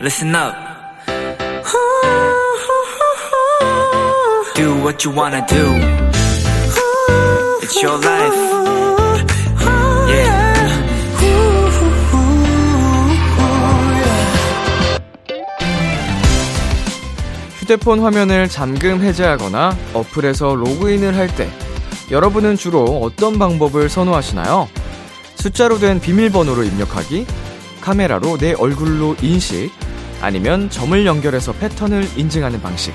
listen up. Do what you wanna do. It's your life. Yeah. 휴대폰 화면을 잠금 해제하거나 어플에서 로그인을 할 때 여러분은 주로 어떤 방법을 선호하시나요? 숫자로 된 비밀번호로 입력하기, 카메라로 내 얼굴로 인식, 아니면 점을 연결해서 패턴을 인증하는 방식.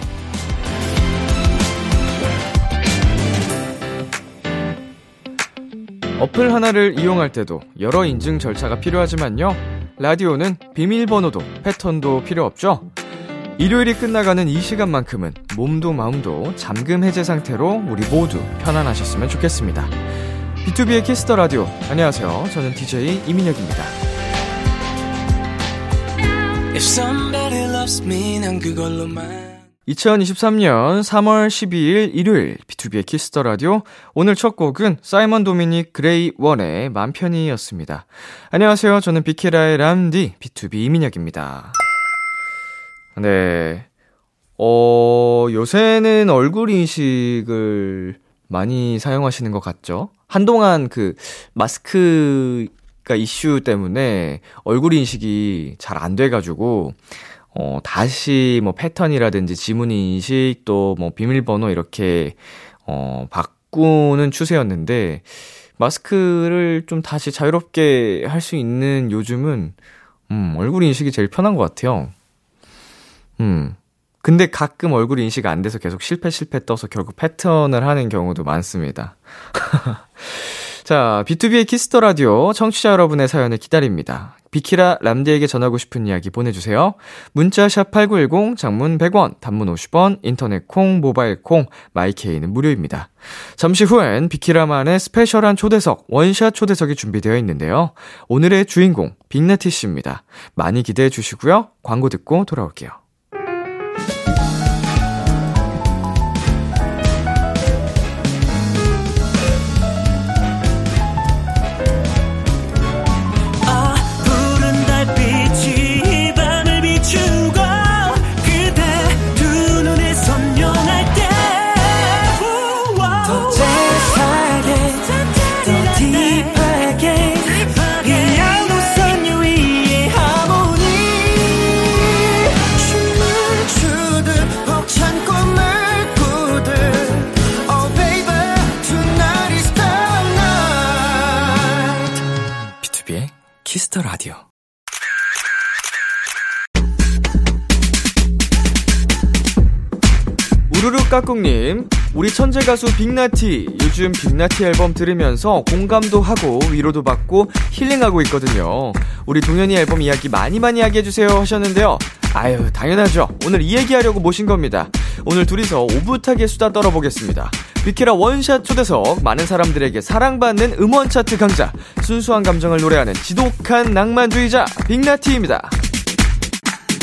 어플 하나를 이용할 때도 여러 인증 절차가 필요하지만요. 라디오는 비밀번호도 패턴도 필요 없죠. 일요일이 끝나가는 이 시간만큼은 몸도 마음도 잠금 해제 상태로 우리 모두 편안하셨으면 좋겠습니다. 비투비의 키스 더 라디오. 안녕하세요. 저는 DJ 이민혁입니다. 2023년 3월 12일 일요일 비투비의 키스 더 라디오. 오늘 첫 곡은 사이먼 도미닉 그레이 원의 맘 편히였습니다. 안녕하세요. 저는 비키라의 람디 B2B 이민혁입니다. 네. 어, 요새는 얼굴 인식을 많이 사용하시는 것 같죠? 한동안 그 마스크가 이슈 때문에 얼굴 인식이 잘 안 돼가지고, 어, 다시 뭐 패턴이라든지 지문 인식 또 뭐 비밀번호 이렇게, 어, 바꾸는 추세였는데, 마스크를 좀 다시 자유롭게 할 수 있는 요즘은, 음, 얼굴 인식이 제일 편한 것 같아요. 음. 근데 가끔 얼굴 인식 안 돼서 계속 실패 실패 떠서 결국 패턴을 하는 경우도 많습니다. 자, 비투비의 키스 더 라디오 청취자 여러분의 사연을 기다립니다. 비키라 람디에게 전하고 싶은 이야기 보내주세요. 문자 샵 8910, 장문 100원, 단문 50원, 인터넷 콩, 모바일 콩, 마이케이는 무료입니다. 잠시 후엔 비키라만의 special한 초대석, 원샷 초대석이 준비되어 있는데요. 오늘의 주인공, 빅나티 씨입니다. 많이 기대해 주시고요. 광고 듣고 돌아올게요. 키스 더 라디오. 우르르 까꿍님, 우리 천재 가수 빅나티, 요즘 빅나티 앨범 들으면서 공감도 하고 위로도 받고 힐링하고 있거든요. 우리 동현이 앨범 이야기 많이 많이 하게 해주세요 하셨는데요. 아유, 당연하죠. 오늘 이 얘기하려고 모신 겁니다. 오늘 둘이서 오붓하게 수다 떨어보겠습니다. 비키라 원샷 초대석, 많은 사람들에게 사랑받는 음원 차트 강자, 순수한 감정을 노래하는 지독한 낭만주의자, 빅나티입니다.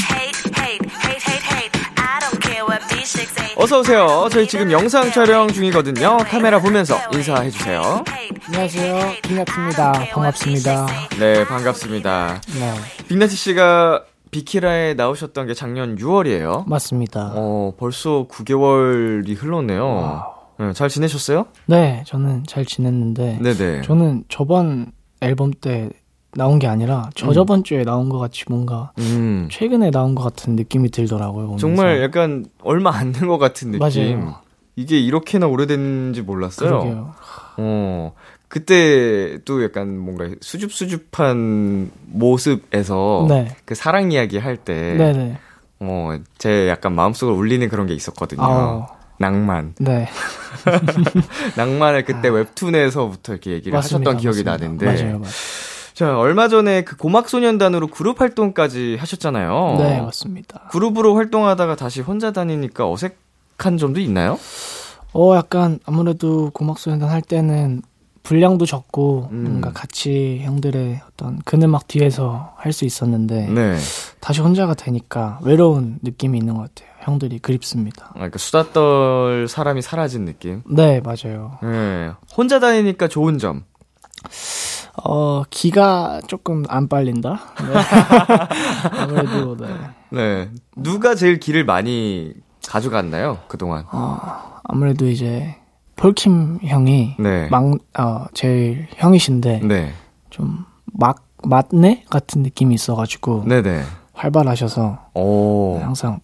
hate, hate, hate, hate, hate. I don't care what these chicks say. 어서 오세요. 저희 지금 영상 촬영 중이거든요. 카메라 보면서 인사해 주세요. 안녕하세요. 빅나티입니다. 반갑습니다. 네, 반갑습니다. 네, 빅나티 씨가 비키라에 나오셨던 게 작년 6월이에요. 맞습니다. 어, 벌써 9개월이 흘렀네요. 와우. 네, 잘 지내셨어요? 네, 저는 잘 지냈는데 네네. 저는 저번 앨범 때 나온 게 아니라 저저번 주에 나온 것 같이 뭔가 음, 최근에 나온 것 같은 느낌이 들더라고요. 보면서. 정말 약간 얼마 안 된 것 같은 느낌. 맞아요. 이게 이렇게나 오래됐는지 몰랐어요. 그러게요. 어, 그때 또 약간 뭔가 수줍수줍한 모습에서 네. 그 사랑 이야기 할 때, 네네. 어, 제 약간 마음속을 울리는 그런 게 있었거든요. 아, 낭만. 네. 낭만을 그때 웹툰에서부터 이렇게 얘기를 아. 맞습니다, 하셨던 기억이 맞습니다. 나는데. 맞아요, 맞아요. 자, 얼마 전에 그 고막소년단으로 그룹 활동까지 하셨잖아요. 네, 맞습니다. 그룹으로 활동하다가 다시 혼자 다니니까 어색한 점도 있나요? 어, 약간 아무래도 고막소년단 할 때는 분량도 적고 음. 뭔가 같이 형들의 어떤 그늘막 뒤에서 할 수 있었는데 네. 다시 혼자가 되니까 외로운 느낌이 있는 것 같아요. 형들이 그립습니다. 아, 그러니까 수다 떨 사람이 사라진 느낌. 네, 맞아요. 네. 혼자 다니니까 좋은 점. 어, 기가 조금 안 빨린다? 네. 아무래도, 네. 네. 누가 제일 길을 많이 가져갔나요? 그동안. 어, 아무래도 이제, 폴킴 형이, 네. 막, 어, 제일 형이신데, 네. 좀, 막, 맞네? 같은 느낌이 있어가지고, 네네. 활발하셔서, 오. 항상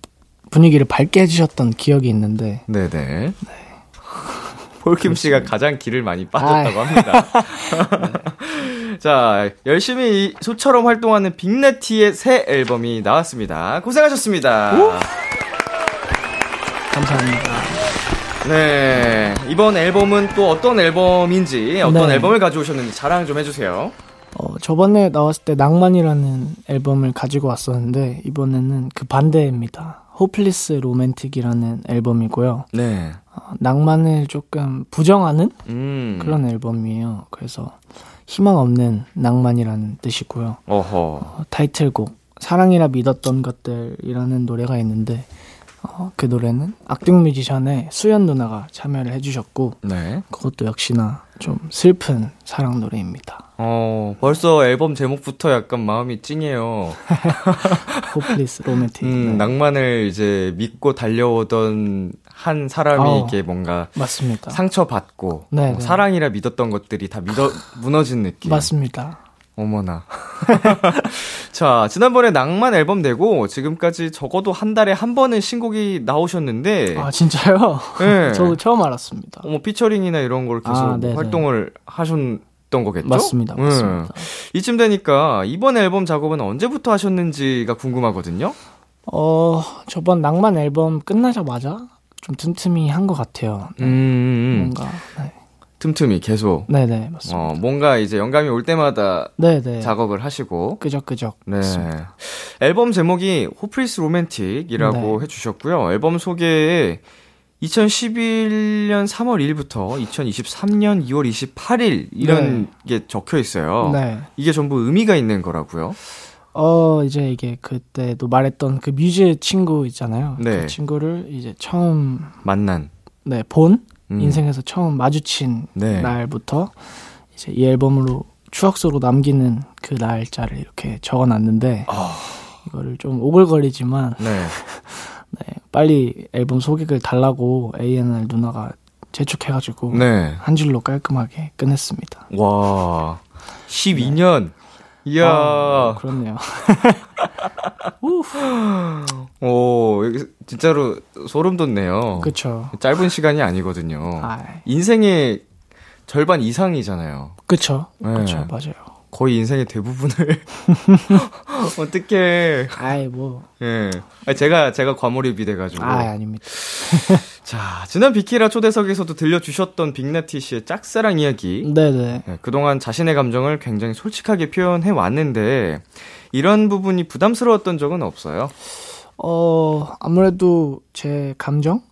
분위기를 밝게 해주셨던 기억이 있는데, 네네. 폴킴 씨가 가장 길을 많이 빠졌다고 합니다. 자, 열심히 이 소처럼 활동하는 빅네티의 새 앨범이 나왔습니다. 고생하셨습니다. 감사합니다. 네. 이번 앨범은 또 어떤 앨범인지, 어떤 네. 앨범을 가져오셨는지 자랑 좀 해주세요. 어, 저번에 나왔을 때 낭만이라는 앨범을 가지고 왔었는데, 이번에는 그 반대입니다. Hopeless Romantic이라는 앨범이고요. 네. 어, 낭만을 조금 부정하는 음. 그런 앨범이에요. 그래서 희망 없는 낭만이라는 뜻이고요. 어허. 어, 타이틀곡 사랑이라 믿었던 것들이라는 노래가 있는데 어, 그 노래는 악동 뮤지션의 수연 누나가 참여를 해주셨고 네. 그것도 역시나 좀 슬픈 사랑 노래입니다. 어, 벌써 앨범 제목부터 약간 마음이 찡해요. Hopeless Romantic. 음, 네. 낭만을 이제 믿고 달려오던 한 사람이 어. 이게 뭔가 맞습니다. 상처받고 네, 네. 사랑이라 믿었던 것들이 다 믿어, 무너진 느낌. 맞습니다. 어머나. 자, 지난번에 낭만 앨범 내고 지금까지 적어도 한 달에 한 번은 신곡이 나오셨는데 아 진짜요? 네. 저도 처음 알았습니다. 어머 피처링이나 이런 걸 계속 아. 활동을 하셨던 거겠죠? 맞습니다, 음. 맞습니다. 이쯤 되니까 이번 앨범 작업은 언제부터 하셨는지가 궁금하거든요. 어 저번 낭만 앨범 끝나자마자 좀 틈틈이 한 것 같아요. 네, 음, 뭔가 네. 틈틈이 계속 네네 맞습니다. 어, 뭔가 이제 영감이 올 때마다 네네 작업을 하시고 끄적끄적 네. 맞습니다. 앨범 제목이 Hopeless Romantic이라고 네. 해주셨고요. 앨범 소개에 2011년 3월 1일부터 2023년 2월 28일 이런 게 적혀 있어요. 네. 이게 전부 의미가 있는 거라고요. 어 이제 이게 그때도 말했던 그 뮤즈 친구 있잖아요. 네. 그 친구를 이제 처음 만난. 네 본 음. 인생에서 처음 마주친 네. 날부터 이제 이 앨범으로 추억 속으로 남기는 그 날짜를 이렇게 적어놨는데 아. 이거를 좀 오글거리지만 네. 네, 빨리 앨범 소개글 달라고 A&R 누나가 재촉해가지고 네. 한 줄로 깔끔하게 끝냈습니다. 와. 12년. 이야. 아, 그렇네요. 오, 여기 진짜로 소름 돋네요. 그쵸. 짧은 시간이 아니거든요. 아, 인생의 절반 이상이잖아요. 그쵸. 네. 그쵸. 맞아요. 거의 인생의 대부분을 어떻게 아이, 뭐. 예. 제가 제가 과몰입이 돼 가지고. 아, 아닙니다. 자 지난 비키라 초대석에서도 들려주셨던 빅나티 씨의 짝사랑 이야기. 네네. 예, 그동안 자신의 감정을 굉장히 솔직하게 표현해 왔는데 이런 부분이 부담스러웠던 적은 없어요. 어, 아무래도 제 감정?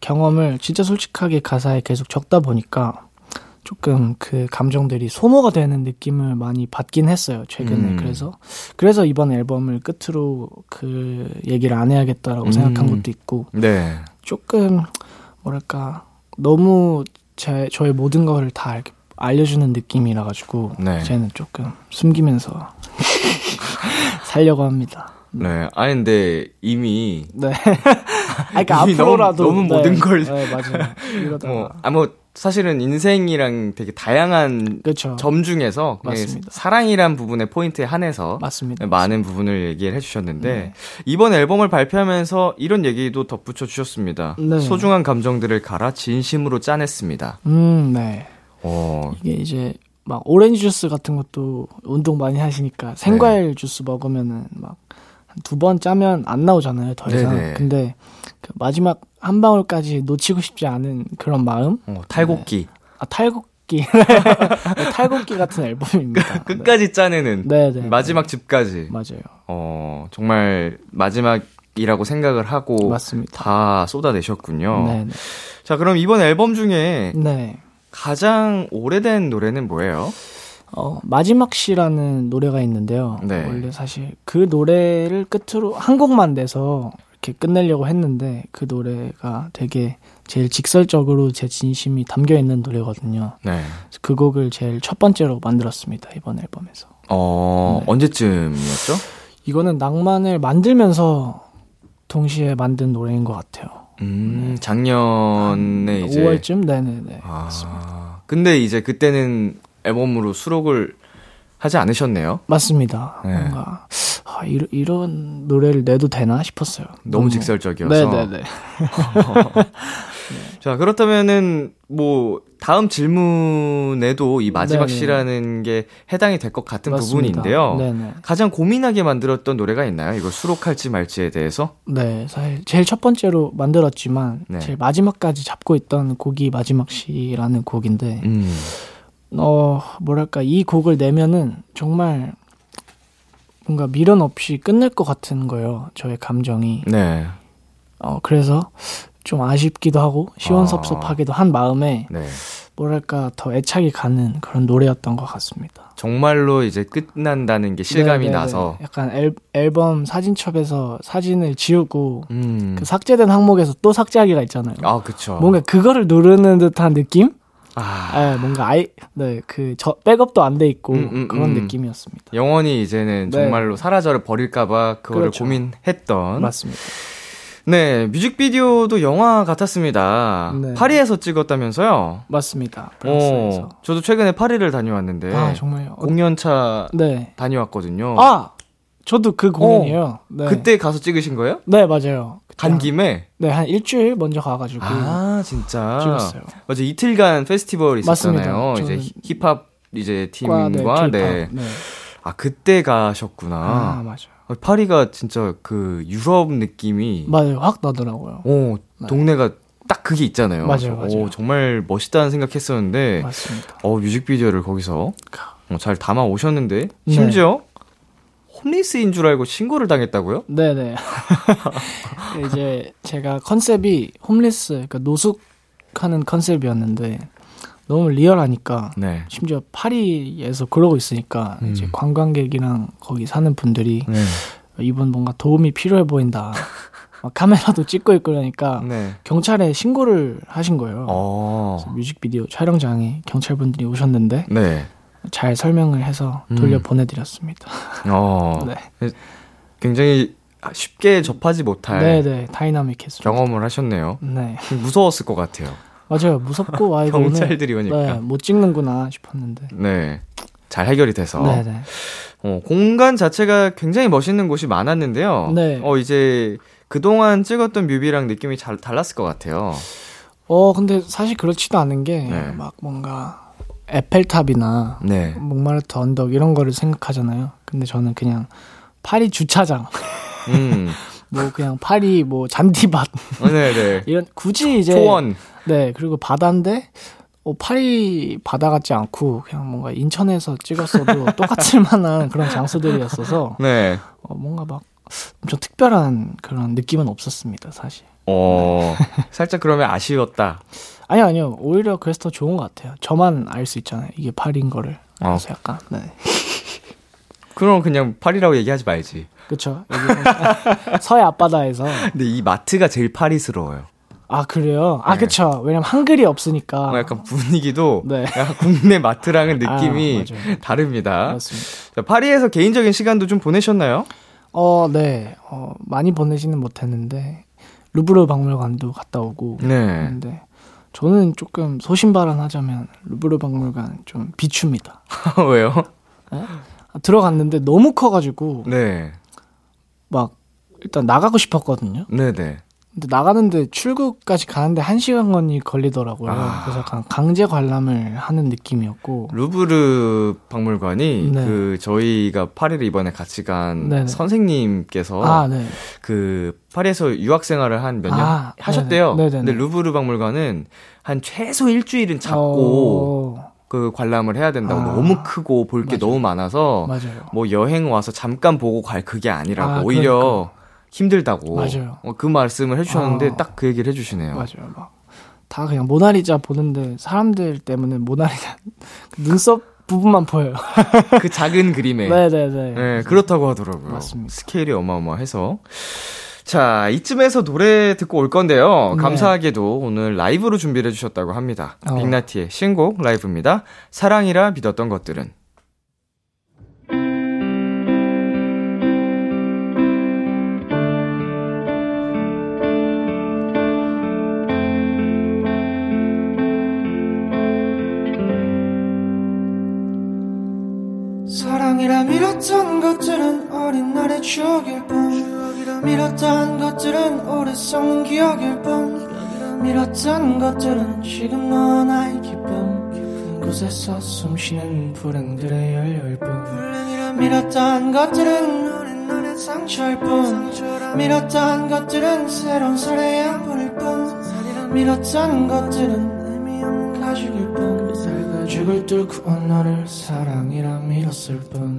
경험을 진짜 솔직하게 가사에 계속 적다 보니까 조금 그 감정들이 소모가 되는 느낌을 많이 받긴 했어요, 최근에. 음. 그래서, 그래서 이번 앨범을 끝으로 그 얘기를 안 해야겠다라고 음. 생각한 것도 있고, 네. 조금, 뭐랄까, 너무 제, 저의 모든 거를 다 이렇게 알려주는 느낌이라 가지고, 네. 쟤는 조금 숨기면서 살려고 합니다. 네. 아니 근데 이미 네. 아, 그러니까 앞으로라도 너무- 너무 모든 걸- 네, 맞아요. 이러다가 뭐 아무 사실은 인생이랑 되게 다양한 그렇죠. 점 중에서 맞습니다. 사랑이란 부분의 포인트에 한해서 맞습니다. 많은 부분을 얘기를 해주셨는데 네. 이번 앨범을 발표하면서 이런 얘기도 덧붙여 주셨습니다. 네. 소중한 감정들을 갈아 진심으로 짜냈습니다. 음, 네. 어, 이게 이제 막 오렌지 주스 같은 것도 운동 많이 하시니까 생과일 주스 먹으면은 막 두 번 짜면 안 나오잖아요, 더 이상. 네네. 근데 그 마지막 한 방울까지 놓치고 싶지 않은 그런 마음? 어, 탈곡기 아, 탈곡기. 탈곡기 같은 앨범입니다. 끝까지 짜내는 네, 네. 마지막 집까지. 맞아요. 어, 정말 마지막 이라고 생각을 하고 맞습니다. 다 쏟아내셨군요. 네, 네. 자, 그럼 이번 앨범 중에 네. 가장 오래된 노래는 뭐예요? 어, 마지막 시라는 노래가 있는데요. 네. 원래 사실 그 노래를 끝으로 한 곡만 내서 이렇게 끝내려고 했는데 그 노래가 되게 제일 직설적으로 제 진심이 담겨 있는 노래거든요. 네. 그 곡을 제일 첫 번째로 만들었습니다 이번 앨범에서. 어, 네. 언제쯤이었죠? 이거는 낭만을 만들면서 동시에 만든 노래인 것 같아요. 음, 작년에 이제 5월쯤? 네네네. 아, 근데 이제 그때는 앨범으로 수록을 하지 않으셨네요. 맞습니다. 네. 뭔가 아, 이런, 이런 노래를 내도 되나 싶었어요. 너무 직설적이어서. 네네 네. 자, 그렇다면은 뭐 다음 질문에도 이 마지막 네네. 시라는 게 해당이 될 것 같은 맞습니다. 부분인데요. 네네. 가장 고민하게 만들었던 노래가 있나요? 이걸 수록할지 말지에 대해서? 네, 사실 제일 첫 번째로 만들었지만 네. 제일 마지막까지 잡고 있던 곡이 마지막 시라는 곡인데 음. 어 뭐랄까 이 곡을 내면은 정말 뭔가 미련 없이 끝낼 것 같은 거예요. 저의 감정이. 네. 어 그래서 좀 아쉽기도 하고 시원섭섭하기도 한 마음에 네. 뭐랄까 더 애착이 가는 그런 노래였던 것 같습니다. 정말로 이제 끝난다는 게 실감이 네네네. 나서. 약간 앨, 앨범 사진첩에서 사진을 지우고 음. 그 삭제된 항목에서 또 삭제하기가 있잖아요. 아, 그쵸. 뭔가 그거를 누르는 듯한 느낌? 아, 예, 뭔가 아이, 네, 그, 저, 백업도 안 돼 있고, 음, 음, 그런 음. 느낌이었습니다. 영원히 이제는 네. 정말로 사라져를 버릴까봐 그거를 그렇죠. 고민했던. 맞습니다. 네, 뮤직비디오도 영화 같았습니다. 네. 파리에서 찍었다면서요? 맞습니다. 프랑스에서. 어, 저도 최근에 파리를 다녀왔는데 아, 정말요? 어, 공연차 네. 다녀왔거든요. 아! 저도 그 공연이에요. 네. 어. 그때 가서 찍으신 거예요? 네, 맞아요. 간 한- 김에? 네, 한 일주일 먼저 가가지고. 아, 진짜. 찍었어요. 맞아, 이틀간 페스티벌 있었잖아요. 맞습니다. 이제 힙합 이제 과, 팀과 네, 네. K-pop. 네. 아, 그때 가셨구나. 아, 맞아요. 어, 파리가 진짜 그 유럽 느낌이 맞아요. 확 나더라고요. 오, 동네가 딱 그게 있잖아요. 맞아요, 맞아요. 오, 정말 멋있다는 생각했었는데 맞습니다. 어, 뮤직비디오를 거기서 어, 잘 담아 오셨는데 네. 심지어 홈리스인 줄 알고 신고를 당했다고요? 네네. 이제 제가 컨셉이 홈리스, 그러니까 노숙하는 컨셉이었는데 너무 리얼하니까 네. 심지어 파리에서 그러고 있으니까 음. 이제 관광객이랑 거기 사는 분들이 네. 이분 뭔가 도움이 필요해 보인다. 막 카메라도 찍고 있고 그러니까 네. 경찰에 신고를 하신 거예요. 어. 뮤직비디오 촬영장에 경찰분들이 오셨는데 네. 잘 설명을 해서 돌려 보내드렸습니다. 어. 네. 굉장히 쉽게 접하지 못할 네네 다이나믹했습니다. 경험을 하셨네요. 네 무서웠을 것 같아요. 맞아요 무섭고 아 이거 경찰들이 오니까. 네, 못 찍는구나 싶었는데 네. 잘 해결이 돼서. 네네 어, 공간 자체가 굉장히 멋있는 곳이 많았는데요. 네. 어, 이제 그동안 찍었던 뮤비랑 느낌이 잘 달랐을 것 같아요. 어 근데 사실 그렇지도 않은 게 네. 막 뭔가 에펠탑이나 네. 몽마르트 언덕 이런 거를 생각하잖아요. 근데 저는 그냥 파리 주차장 음. 뭐 그냥 파리 뭐 잔디밭 네네. 이런 굳이 이제 초원. 네 그리고 바다인데 어, 파리 바다 같지 않고 그냥 뭔가 인천에서 찍었어도 똑같을 만한 그런 장소들이었어서 네. 어, 뭔가 막 엄청 특별한 그런 느낌은 없었습니다 사실. 어, 살짝 그러면 아쉬웠다. 아니요 아니요 오히려 그래서 더 좋은 것 같아요. 저만 알 수 있잖아요 이게 파리인 거를. 어. 그래서 약간 네 그럼 그냥 파리라고 얘기하지 말지. 그렇죠. 서해 앞바다에서 근데 이 마트가 제일 파리스러워요. 아 그래요? 아 네. 그쵸. 왜냐면 한글이 없으니까. 어, 약간 분위기도 네. 약간 국내 마트랑은 느낌이 아. 다릅니다. 그렇습니다. 자, 파리에서 개인적인 시간도 좀 보내셨나요? 어, 네. 어, 많이 보내지는 못했는데 루브르 박물관도 갔다 오고. 네. 근데 저는 조금 소신발언하자면 루브르 박물관 좀 비춥니다. 왜요? 아, 들어갔는데 너무 커가지고 네. 막 일단 나가고 싶었거든요. 네네. 근데 나가는데 출구까지 가는데 한 시간 건이 걸리더라고요. 아. 그래서 약간 강제 관람을 하는 느낌이었고. 루브르 박물관이 네. 그 저희가 파리를 이번에 같이 간 네네. 선생님께서 아, 네. 그 파리에서 유학 생활을 한 몇년 아, 하셨대요. 네네. 네네네. 근데 루브르 박물관은 한 최소 일주일은 잡고 어, 그 관람을 해야 된다고 아. 너무 크고 볼 게. 너무 많아서 맞아요. 뭐 여행 와서 잠깐 보고 갈 그게 아니라고 아, 오히려 그러니까. 힘들다고 맞아요. 어, 그 말씀을 해주셨는데 아. 딱그 얘기를 해주시네요. 맞아요. 막 다 그냥 모나리자 보는데 사람들 때문에 모나리자 그 눈썹 부분만 보여요. 그 작은 그림에 네네네. 네, 그렇다고 하더라고요. 맞습니다. 스케일이 어마어마해서. 자, 이쯤에서 노래 듣고 올 건데요. 네. 감사하게도 오늘 라이브로 준비를 해주셨다고 합니다. 어. 빅나티의 신곡 라이브입니다. 사랑이라 믿었던 것들은. 사랑이라 밀었던 것들은 어린 날의 추억일 뿐. 밀었던 것들은 오래 썩는 기억일 뿐. 밀었던 것들은 지금 너와 나의 기쁨 곳에서 숨쉬는 불행들의 연료일 뿐. 밀었던 것들은 어린 날의 상처일 뿐. 밀었던 것들은 새로운 살의 양분일 뿐. 밀었던 것들은 의미 없는 가죽일 뿐. 가 죽을 뚫고 온 너를 사랑이라 밀었을 뿐.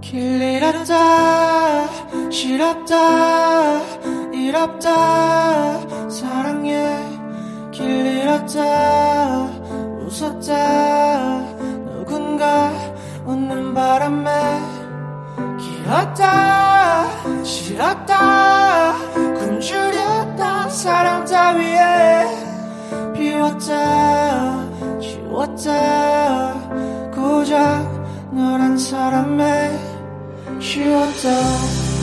길 잃었다 싫었다 잃었다 사랑해 길 잃었다 웃었다. 누군가 웃는 바람에 길었다 싫었다 굶주렸다 사랑 따위에 비웠다 지웠다 고작 너란 사람에 쉬웠다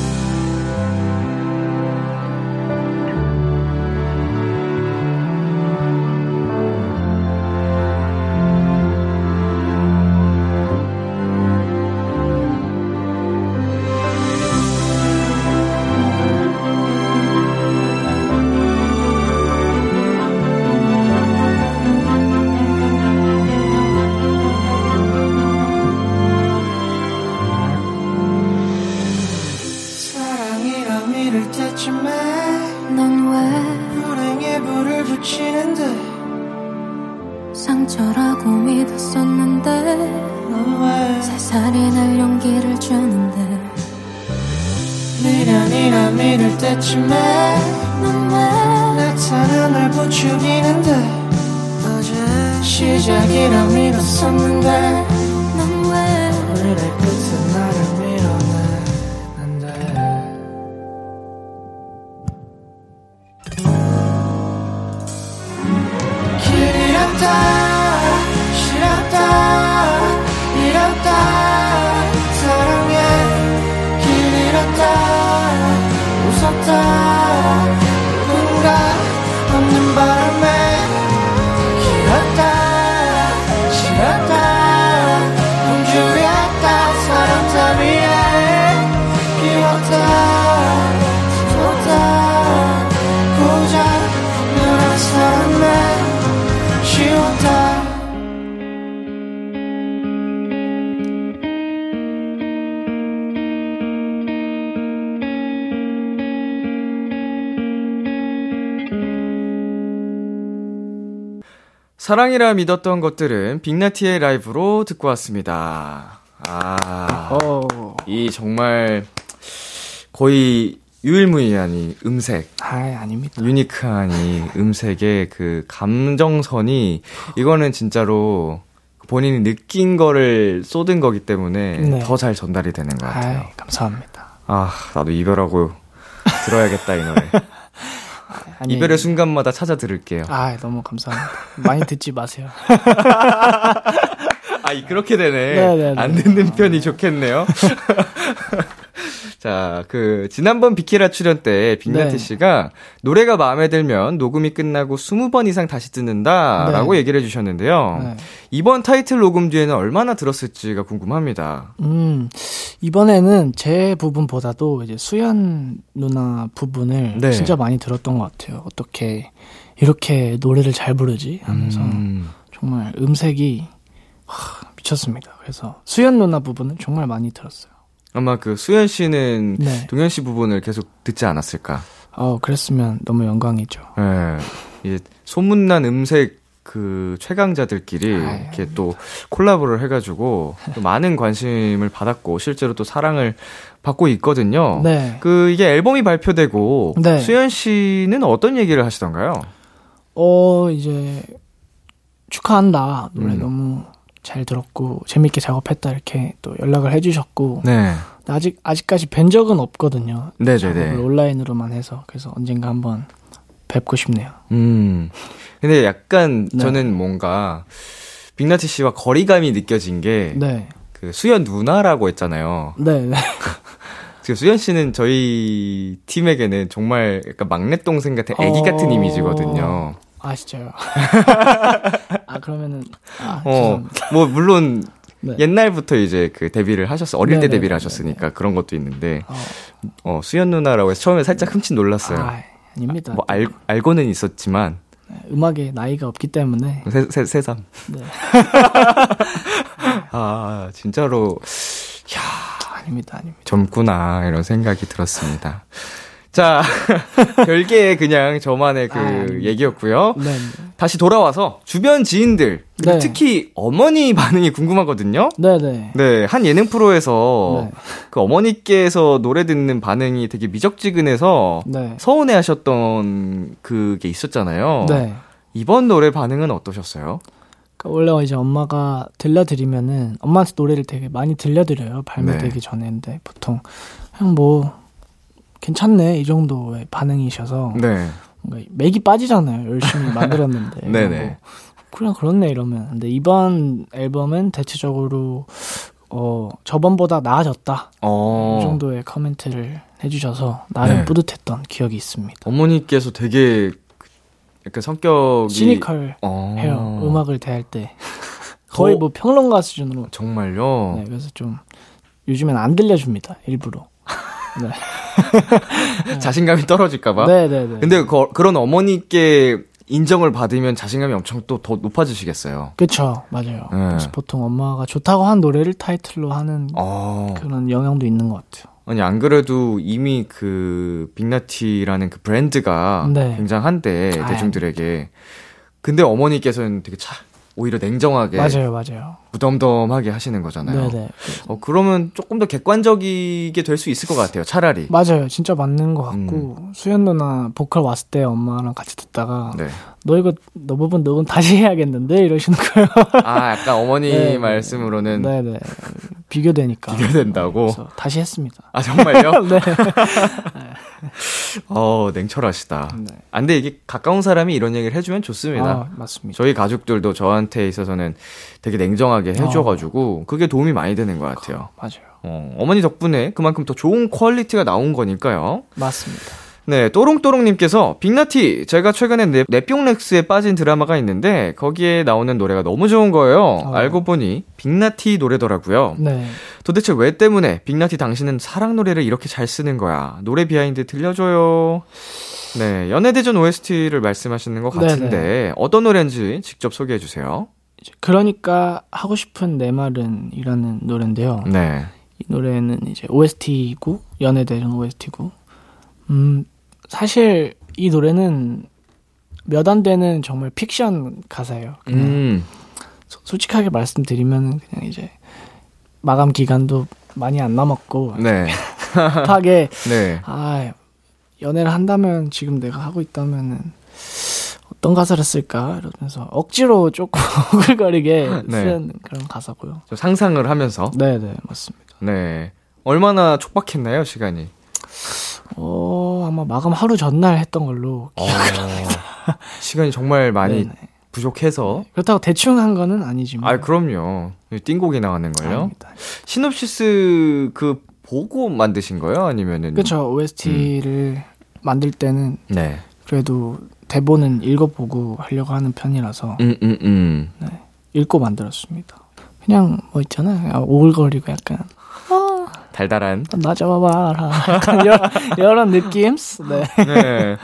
상처라고 믿었었는데 살살이 날 용기를 주는데 미련이라 믿을 때쯤에 나타나 날 부추기는데 어제 시작이라 믿었었는데 사랑이라 믿었던 것들은 빅나티의 라이브로 듣고 왔습니다. 아, 어, 이 정말 거의 유일무이한 이 음색, 아 아닙니다. 유니크한 이 음색의 그 감정선이 이거는 진짜로 본인이 느낀 거를 쏟은 거기 때문에 네. 더잘 전달이 되는 것 같아요. 아 감사합니다. 아, 나도 이별하고 들어야겠다, 이 노래. 아니, 이별의 순간마다 찾아 들을게요. 아 너무 감사합니다. 많이 듣지 마세요. 아, 이 그렇게 되네. 네네네. 안 듣는 편이 좋겠네요. 자, 그, 지난번 비키라 출연 때 빅나티 네. 씨가 노래가 마음에 들면 녹음이 끝나고 20번 이상 다시 듣는다 라고 네. 얘기를 해주셨는데요. 네. 이번 타이틀 녹음 뒤에는 얼마나 들었을지가 궁금합니다. 음 이번에는 제 부분보다도 이제 수연 누나 부분을 네. 진짜 많이 들었던 것 같아요. 어떻게 이렇게 노래를 잘 부르지 하면서 음, 정말 음색이 하, 미쳤습니다. 그래서 수연 누나 부분은 정말 많이 들었어요. 아마 그 수현 씨는 네. 동현 씨 부분을 계속 듣지 않았을까. 어 그랬으면 너무 영광이죠. 예. 이게 소문난 음색 그 최강자들끼리 아유, 이렇게 또 콜라보를 해가지고 또 많은 관심을 받았고 실제로 또 사랑을 받고 있거든요. 네. 그 이게 앨범이 발표되고 네. 수현 씨는 어떤 얘기를 하시던가요? 어 이제 축하한다 노래 음. 너무 잘 들었고 재밌게 작업했다 이렇게 또 연락을 해주셨고 네. 아직 아직까지 뵌 적은 없거든요. 네네네. 작업을 온라인으로만 해서 그래서 언젠가 한번 뵙고 싶네요. 음. 근데 약간 네. 저는 뭔가 빅나티 씨와 거리감이 느껴진 게 네, 그 수연 누나라고 했잖아요. 네, 네. 지금 수연 씨는 저희 팀에게는 정말 약간 막내 동생 같은 애기 어. 같은 이미지거든요. 아 진짜요? 아 그러면은 아, 어. 뭐 물론 네. 옛날부터 이제 그 데뷔를 하셨어 어릴 때 네네네. 데뷔를 하셨으니까 그런 것도 있는데 어, 어 수연 누나라고 해서 처음에 살짝 흠칫 놀랐어요. 아, 아닙니다. 뭐 알, 알고는 있었지만 음악에 나이가 없기 때문에 새, 새, 새삼. 네. 아 진짜로 아닙니다, 아닙니다. 젊구나 이런 생각이 들었습니다. 자 별개 그냥 저만의 그 아. 얘기였고요. 네, 네. 다시 돌아와서 주변 지인들 네. 특히 어머니 반응이 궁금하거든요. 네, 네. 네, 한 예능 프로에서 네. 그 어머니께서 노래 듣는 반응이 되게 미적지근해서 네. 서운해 하셨던 그게 있었잖아요. 네. 이번 노래 반응은 어떠셨어요? 그러니까 원래 이제 엄마가 들려드리면은 엄마한테 노래를 되게 많이 들려드려요 발매되기 네. 전에 근데 보통 그냥 뭐 괜찮네 이 정도의 반응이셔서 네. 맥이 빠지잖아요 열심히 만들었는데 네네. 뭐 그냥 그렇네 이러면 근데 이번 앨범은 대체적으로 어 저번보다 나아졌다 어. 이 정도의 코멘트를 해주셔서 나름 네. 뿌듯했던 기억이 있습니다 어머니께서 되게 그- 약간 성격이 시니컬 어. 해요 음악을 대할 때 거의 어. 뭐 평론가 수준으로 정말요? 네, 그래서 좀 요즘엔 안 들려줍니다 일부러. 자신감이 떨어질까봐? 네, 네, 네. 근데 그, 그런 어머니께 인정을 받으면 자신감이 엄청 또 더 높아지시겠어요. 그쵸, 맞아요. 네. 그래서 보통 엄마가 좋다고 한 노래를 타이틀로 하는 어. 그런 영향도 있는 것 같아요. 아니 안 그래도 이미 그 빅나티라는 그 브랜드가 네. 굉장한데 아유. 대중들에게 근데 어머니께서는 되게 차 오히려 냉정하게 맞아요, 맞아요. 무덤덤하게 하시는 거잖아요. 네, 네. 어 그러면 조금 더 객관적이게 될 수 있을 것 같아요. 차라리. 맞아요. 진짜 맞는 것 같고, 수현 누나 보컬 왔을 때 엄마랑 같이 듣다가, 음. 네. 너 이거, 너 부분 녹음 다시 해야겠는데? 이러시는 거예요. 아 약간 어머니 네, 네. 말씀으로는 네네. 비교되니까. 비교된다고. 그래서 다시 했습니다. 아 정말요? 네. 어 냉철하시다. 네. 아, 근데 이게 가까운 사람이 이런 얘기를 해주면 좋습니다. 아, 맞습니다. 저희 가족들도 저한테 있어서는 되게 냉정하게 어. 해줘가지고 그게 도움이 많이 되는 것 같아요. 맞아요. 어, 어머니 덕분에 그만큼 더 좋은 quality가 나온 거니까요. 맞습니다. 네, 또롱또롱님께서 빅나티 제가 최근에 네, 넷뿅렉스에 빠진 드라마가 있는데 거기에 나오는 노래가 너무 좋은 거예요. 어. 알고 보니 빅나티 노래더라고요. 네. 도대체 왜 때문에 빅나티 당신은 사랑 노래를 이렇게 잘 쓰는 거야? 노래 behind 들려줘요. 네, 연애대전 OST를 말씀하시는 것 같은데 네네. 어떤 노래인지 직접 소개해 주세요. 그러니까 하고 싶은 내 말은 이라는 노래인데요. 네. 이 노래는 이제 OST고 연애대전 OST고 음 사실 이 노래는 몇 안 되는 정말 픽션 가사예요. 그냥 음, 소- 솔직하게 말씀드리면 그냥 이제 마감 기간도 많이 안 남았고 네. 급하게 네. 아 연애를 한다면 지금 내가 하고 있다면은 어떤 가사를 쓸까 이러면서 억지로 조금 오글거리게 네. 쓴 그런 가사고요. 좀 상상을 하면서. 네 네 맞습니다. 네. 얼마나 촉박했나요, 시간이? 어 아마 마감 하루 전날 했던 걸로 어, 시간이 정말 많이 네네. 부족해서. 그렇다고 대충 한 거는 아니지만 아, 그럼요. 띵곡이 나가는 걸요. 아닙니다. 시놉시스 그 보고 만드신 거예요? 아니면은? 그렇죠 OST를 만들 때는 네. 그래도 대본은 읽어보고 하려고 하는 편이라서 음, 음, 음. 읽고 만들었습니다. 그냥 뭐 있잖아 요 오글거리고 약간 달달한. 나 잡아봐라 약간 이런, 이런 느낌? 네. 네.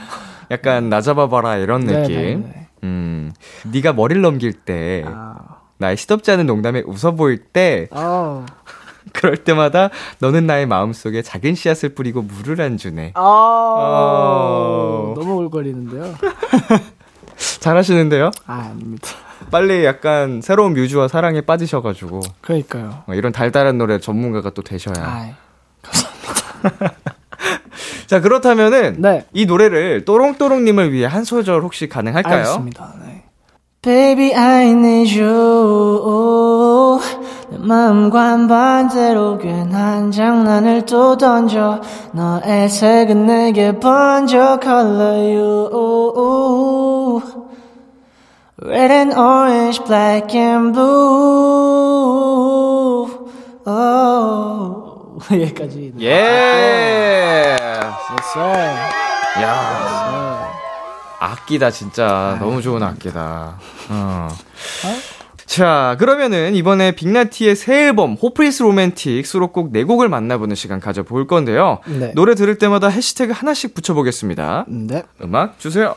약간 나 잡아봐라 이런 네, 느낌. 네, 네. 음. 네가 머리를 넘길 때 아, 나의 시덥지 않은 농담에 웃어 보일 때 아, 그럴 때마다 너는 나의 마음속에 작은 씨앗을 뿌리고 물을 안 주네. 아, 어. 너무 오글거리는데요. 잘하시는데요? 아, 아닙니다. 빨리 약간 새로운 뮤즈와 사랑에 빠지셔가지고 그러니까요. 어, 이런 달달한 노래 전문가가 또 되셔야. 아, 감사합니다. 자 그렇다면은 네. 이 노래를 또롱또롱님을 위해 한 소절 혹시 가능할까요? 알겠습니다. 네. Baby I need you 내 마음과 반대로 괜한 장난을 또 던져 너의 색은 내게 번져 Color you Red and orange, black and blue oh. 여기까지 예. 됐어요. 야. 악기다 진짜 너무 좋은 악기다. 어. 자, 그러면은 이번에 빅나티의 새 앨범 호프리스 로맨틱 수록곡 4곡을 만나보는 시간 가져볼 건데요. 네. 노래 들을 때마다 해시태그 하나씩 붙여보겠습니다. 네. 음악 주세요.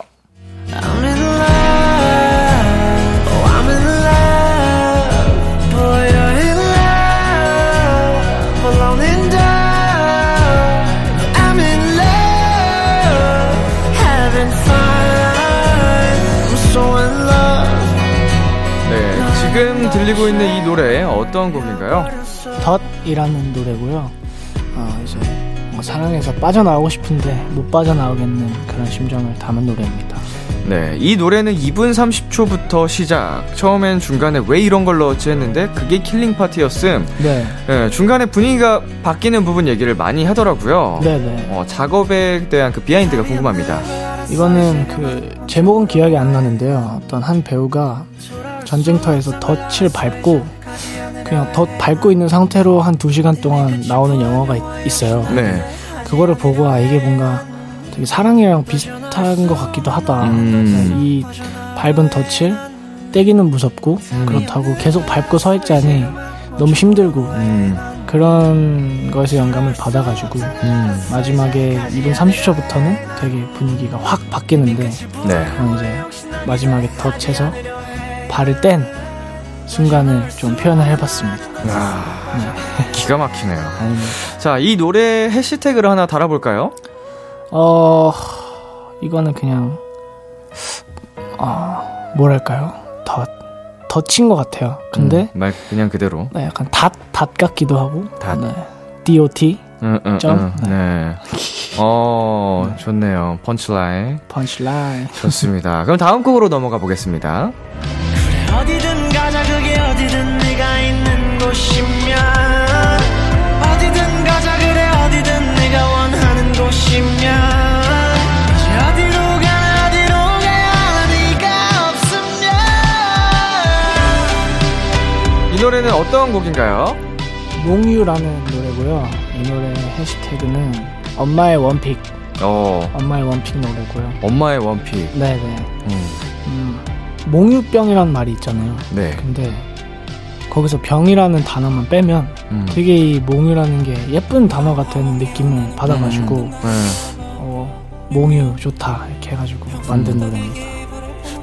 지금 들리고 있는 이 노래 어떤 곡인가요? 덫이라는 노래고요. 어, 이제 뭐 사랑에서 빠져나오고 싶은데 못 빠져나오겠는 그런 심정을 담은 노래입니다. 네, 이 노래는 2분 30초부터 시작. 처음엔 중간에 왜 이런 걸 넣었지 했는데 그게 killing part였음. 네. 네, 중간에 분위기가 바뀌는 부분 얘기를 많이 하더라고요. 네 네. 어, 작업에 대한 그 behind가 궁금합니다. 이거는 그 제목은 기억이 안 나는데요. 어떤 한 배우가 전쟁터에서 덫을 밟고 그냥 덫 밟고 있는 상태로 한 두 시간 동안 나오는 영화가 있, 있어요. 네. 그거를 보고 아 이게 뭔가 되게 사랑이랑 비슷한 것 같기도 하다. 음. 이 밟은 덫을 떼기는 무섭고 음. 그렇다고 계속 밟고 서 있자니 너무 힘들고 음, 그런 거에서 영감을 받아가지고 음, 마지막에 2분 30초부터는 되게 분위기가 확 바뀌는데 네. 그건 이제 마지막에 덫에서 발을 뗀 순간을 좀 표현을 해봤습니다. 아, 기가 막히네요. 아니면 자, 이 노래 해시태그를 하나 달아볼까요? 어 이거는 그냥 어 뭐랄까요 덫 덫인 것 같아요. 근데 음, 말 그냥 그대로. 네, 약간 닷, 닷 같기도 하고 닷. 네. DOT 응, 응, 점? 응, 네. 어, 좋네요. 펀치라인. 펀치라인 좋습니다. 그럼 다음 곡으로 넘어가 보겠습니다. 노래는 어떤 곡인가요? 몽유라는 노래고요. 이 노래 해시태그는 엄마의 원픽 어, 엄마의 원픽 노래고요. 엄마의 원픽. 네네 음, 음, 몽유병이란 말이 있잖아요. 네. 근데 거기서 병이라는 단어만 빼면 음. 되게 이 몽유라는 게 예쁜 단어가 되는 느낌을 받아가지고 음, 네. 어, 몽유 좋다 이렇게 해가지고 만든 노래입니다.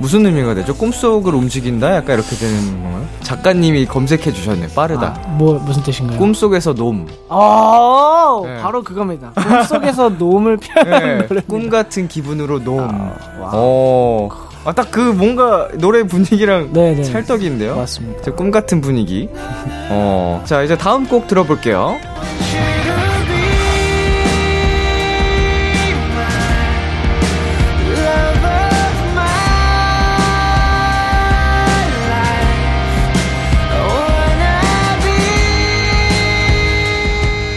무슨 의미가 되죠? 꿈속을 움직인다? 약간 이렇게 되는 건가요? 작가님이 검색해 주셨네. 빠르다. 아, 뭐 무슨 뜻인가요? 꿈속에서 놈. 아, 네. 바로 그겁니다. 꿈속에서 노음을 표현하는 네, 노래. 꿈 같은 기분으로 놈. 와. 어. 아, 딱 그 뭔가 노래 분위기랑 네네. 찰떡인데요? 맞습니다. 저꿈 같은 분위기. 어. 자, 이제 다음 곡 들어볼게요.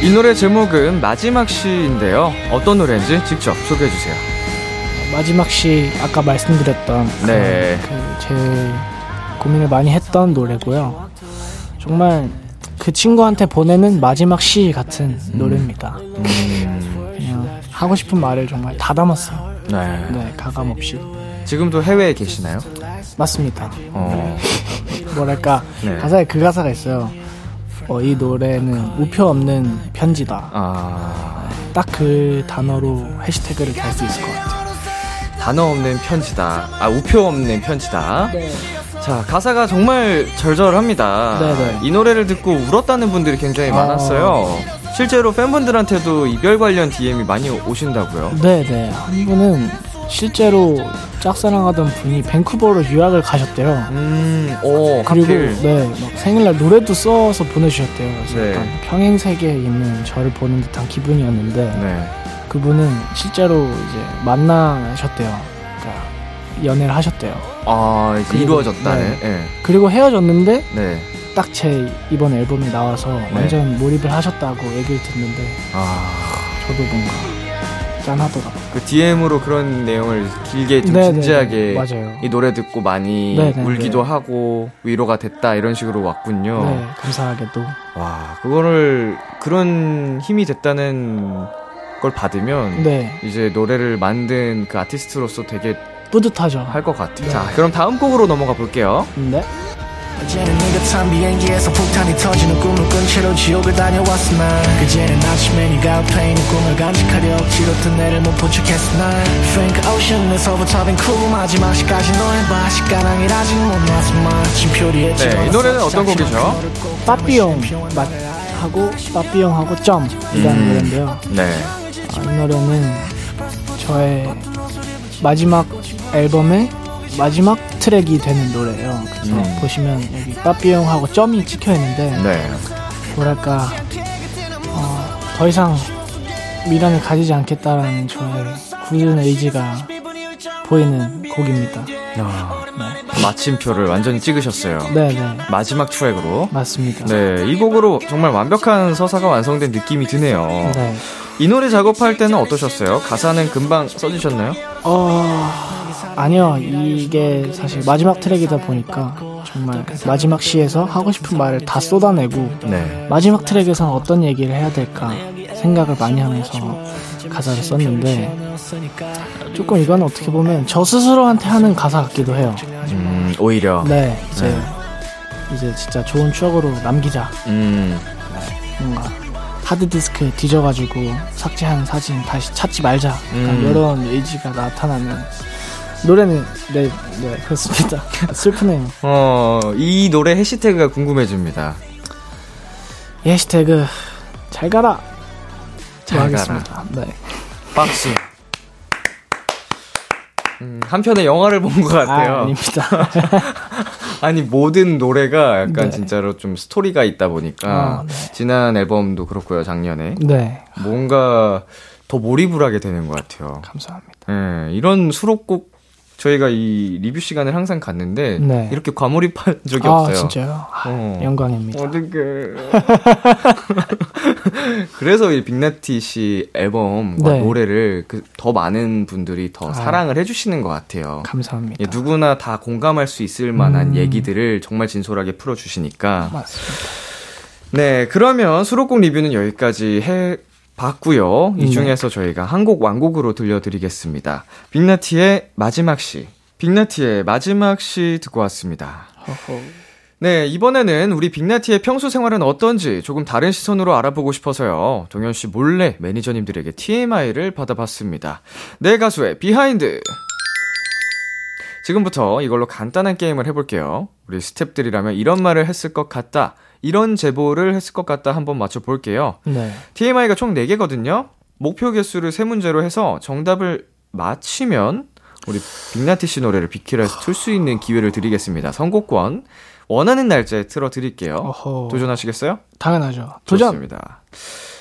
이 노래 제목은 마지막 시인데요. 어떤 노래인지 직접 소개해 주세요. 마지막 시 아까 말씀드렸던 네. 그제 고민을 많이 했던 노래고요. 정말 그 친구한테 보내는 마지막 시 같은 노래입니다. 음, 그냥 하고 싶은 말을 정말 다 담았어요. 네. 네, 가감 없이. 지금도 해외에 계시나요? 맞습니다. 어. 뭐랄까 네. 가사에 그 가사가 있어요. 어, 이 노래는 우표 없는 편지다. 아. 딱 그 단어로 해시태그를 달 수 있을 것 같아요. 단어 없는 편지다. 아, 우표 없는 편지다. 네. 자, 가사가 정말 절절합니다. 네네. 이 노래를 듣고 울었다는 분들이 굉장히 아. 많았어요. 실제로 팬분들한테도 이별 관련 DM이 많이 오신다고요. 네네. 한 분은 실제로 짝사랑하던 분이 밴쿠버로 유학을 가셨대요. 음, 오, 그리고 하필. 네, 막 생일날 노래도 써서 보내주셨대요. 그래서 네. 약간 평행 세계에 있는 저를 보는 듯한 기분이었는데 네. 그분은 실제로 이제 만나셨대요. 그러니까 연애를 하셨대요. 아, 이제 그리고- 이루어졌다네. 네. 그리고 헤어졌는데 네. 딱제 이번 앨범이 나와서 완전 몰입을 하셨다고 얘기를 듣는데 아, 저도 뭔가 짠하더라고요. 그 DM으로 그런 내용을 길게 좀 네네, 진지하게 맞아요. 이 노래 듣고 많이 네네, 울기도 네. 하고 위로가 됐다 이런 식으로 왔군요. 네, 감사하게도. 와, 그거를 그런 힘이 됐다는 걸 받으면 네, 이제 노래를 만든 그 아티스트로서 되게 뿌듯하죠. 할 것 같아요. 자, 그럼 다음 곡으로 넘어가 볼게요. 네. 어제는 네가 탄 비행기에서 폭탄이 터지는 꿈을 꾼 채로 지옥을 다녀왔으나 그제는 아침에 네가 앞에 있는 꿈을 간직하려 억지로 뜬 내를 못 포착했어 난 Frank Ocean에서부터 밴쿠버 마지막 시까지 너의 시가랑이 아직 못 놨어 마침 표리에 네, 이 노래는 어떤 곡이죠? 빠삐용 맛 하고 빠삐용하고 점이라는 음. 노래인데요. 네. 아, 이 노래는 저의 마지막 앨범의 마지막 트랙이 되는 노래예요. 그래서 음. 보시면 여기 빠삐용하고 점이 찍혀 있는데 네. 뭐랄까 어, 더 이상 미련을 가지지 않겠다라는 저의 굳은 의지가 보이는 곡입니다. 아, 마침표를 완전히 찍으셨어요. 네 네 마지막 트랙으로. 맞습니다. 네, 이 곡으로 정말 완벽한 서사가 완성된 느낌이 드네요. 네. 이 노래 작업할 때는 어떠셨어요? 가사는 금방 써주셨나요? 어 아니요 이게 사실 마지막 트랙이다 보니까 정말 마지막 시에서 하고 싶은 말을 다 쏟아내고 네. 마지막 트랙에서는 어떤 얘기를 해야 될까 생각을 많이 하면서 가사를 썼는데 조금 이건 어떻게 보면 저 스스로한테 하는 가사 같기도 해요. 음, 오히려. 네 이제 이제 진짜 좋은 추억으로 남기자 음, 뭔가 하드디스크 뒤져가지고 삭제한 사진 다시 찾지 말자 음. 이런 의지가 나타나는 노래는 네, 네 그렇습니다 슬프네요 어, 이 노래 해시태그가 궁금해집니다. 이 해시태그 잘 가라 잘 하겠습니다 네. 박수. 음, 한편의 영화를 본 것 같아요. 아, 아닙니다 아니 모든 노래가 약간 네. 진짜로 좀 스토리가 있다 보니까 아, 네. 지난 앨범도 그렇고요 작년에 네 뭔가 더 몰입을 하게 되는 것 같아요. 감사합니다 예, 이런 수록곡 저희가 이 리뷰 시간을 항상 갔는데 네. 이렇게 과몰입한 적이 아 없어요. 진짜요 아, 어. 영광입니다 어떡해. 그래서 이 빅나티 씨 앨범과 네. 노래를 그 더 많은 분들이 더 아. 사랑을 해주시는 것 같아요. 감사합니다 예, 누구나 다 공감할 수 있을 만한 음. 얘기들을 정말 진솔하게 풀어주시니까. 맞습니다 네, 그러면 수록곡 리뷰는 여기까지 해 봤고요. 이 네. 중에서 저희가 한 곡 완곡으로 들려드리겠습니다. 빅나티의 마지막 시. 빅나티의 마지막 시 듣고 왔습니다. 허허. 네, 이번에는 우리 빅나티의 평소 생활은 어떤지 조금 다른 시선으로 알아보고 싶어서요. 동현 씨 몰래 매니저님들에게 TMI를 받아봤습니다. 내 가수의 behind. 지금부터 이걸로 간단한 게임을 해볼게요. 우리 스탭들이라면 이런 말을 했을 것 같다. 이런 제보를 했을 것 같다 한번 맞춰볼게요. 네 TMI가 총 4개거든요. 목표 개수를 3문제로 해서 정답을 맞히면 우리 빅나티 씨 노래를 비키라에서 틀 수 있는 기회를 드리겠습니다. 선곡권 원하는 날짜에 틀어 드릴게요. 도전하시겠어요? 당연하죠 도전 좋습니다.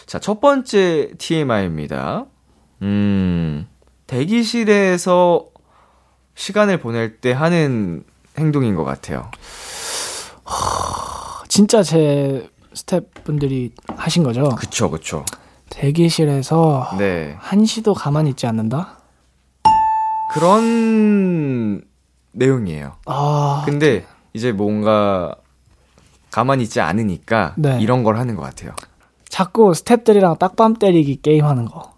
자, 첫 번째 TMI입니다. 음, 대기실에서 시간을 보낼 때 하는 행동인 것 같아요. 진짜 제 스태프분들이 하신 거죠 그쵸, 그쵸. 대기실에서 네. 한시도 가만히 있지 않는다 그런 내용이에요. 아 근데 이제 뭔가 가만히 있지 않으니까 네. 이런 걸 하는 것 같아요. 자꾸 스탭들이랑 딱밤 때리기 게임 하는 거.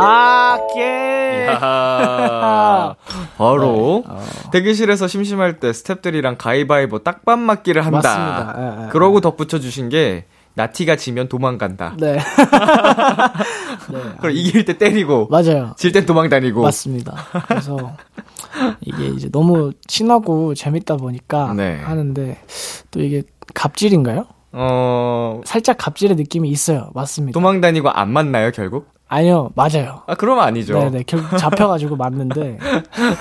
아, 게임! 야 바로 네, 어. 대기실에서 심심할 때 스탭들이랑 가위바위보 딱밤 맞기를 한다. 맞습니다. 예, 예, 그러고 덧붙여 주신 게 나티가 지면 도망간다. 네. 네. 그럼 이길 때 때리고 맞아요. 질 땐 도망 다니고. 맞습니다. 그래서 이게 이제 너무 친하고 재밌다 보니까 네. 하는데 또 이게 갑질인가요? 어 살짝 갑질의 느낌이 있어요. 맞습니다. 도망 다니고 안 맞나요 결국? 아니요, 맞아요. 아 그러면 아니죠. 네네, 결국 잡혀가지고 맞는데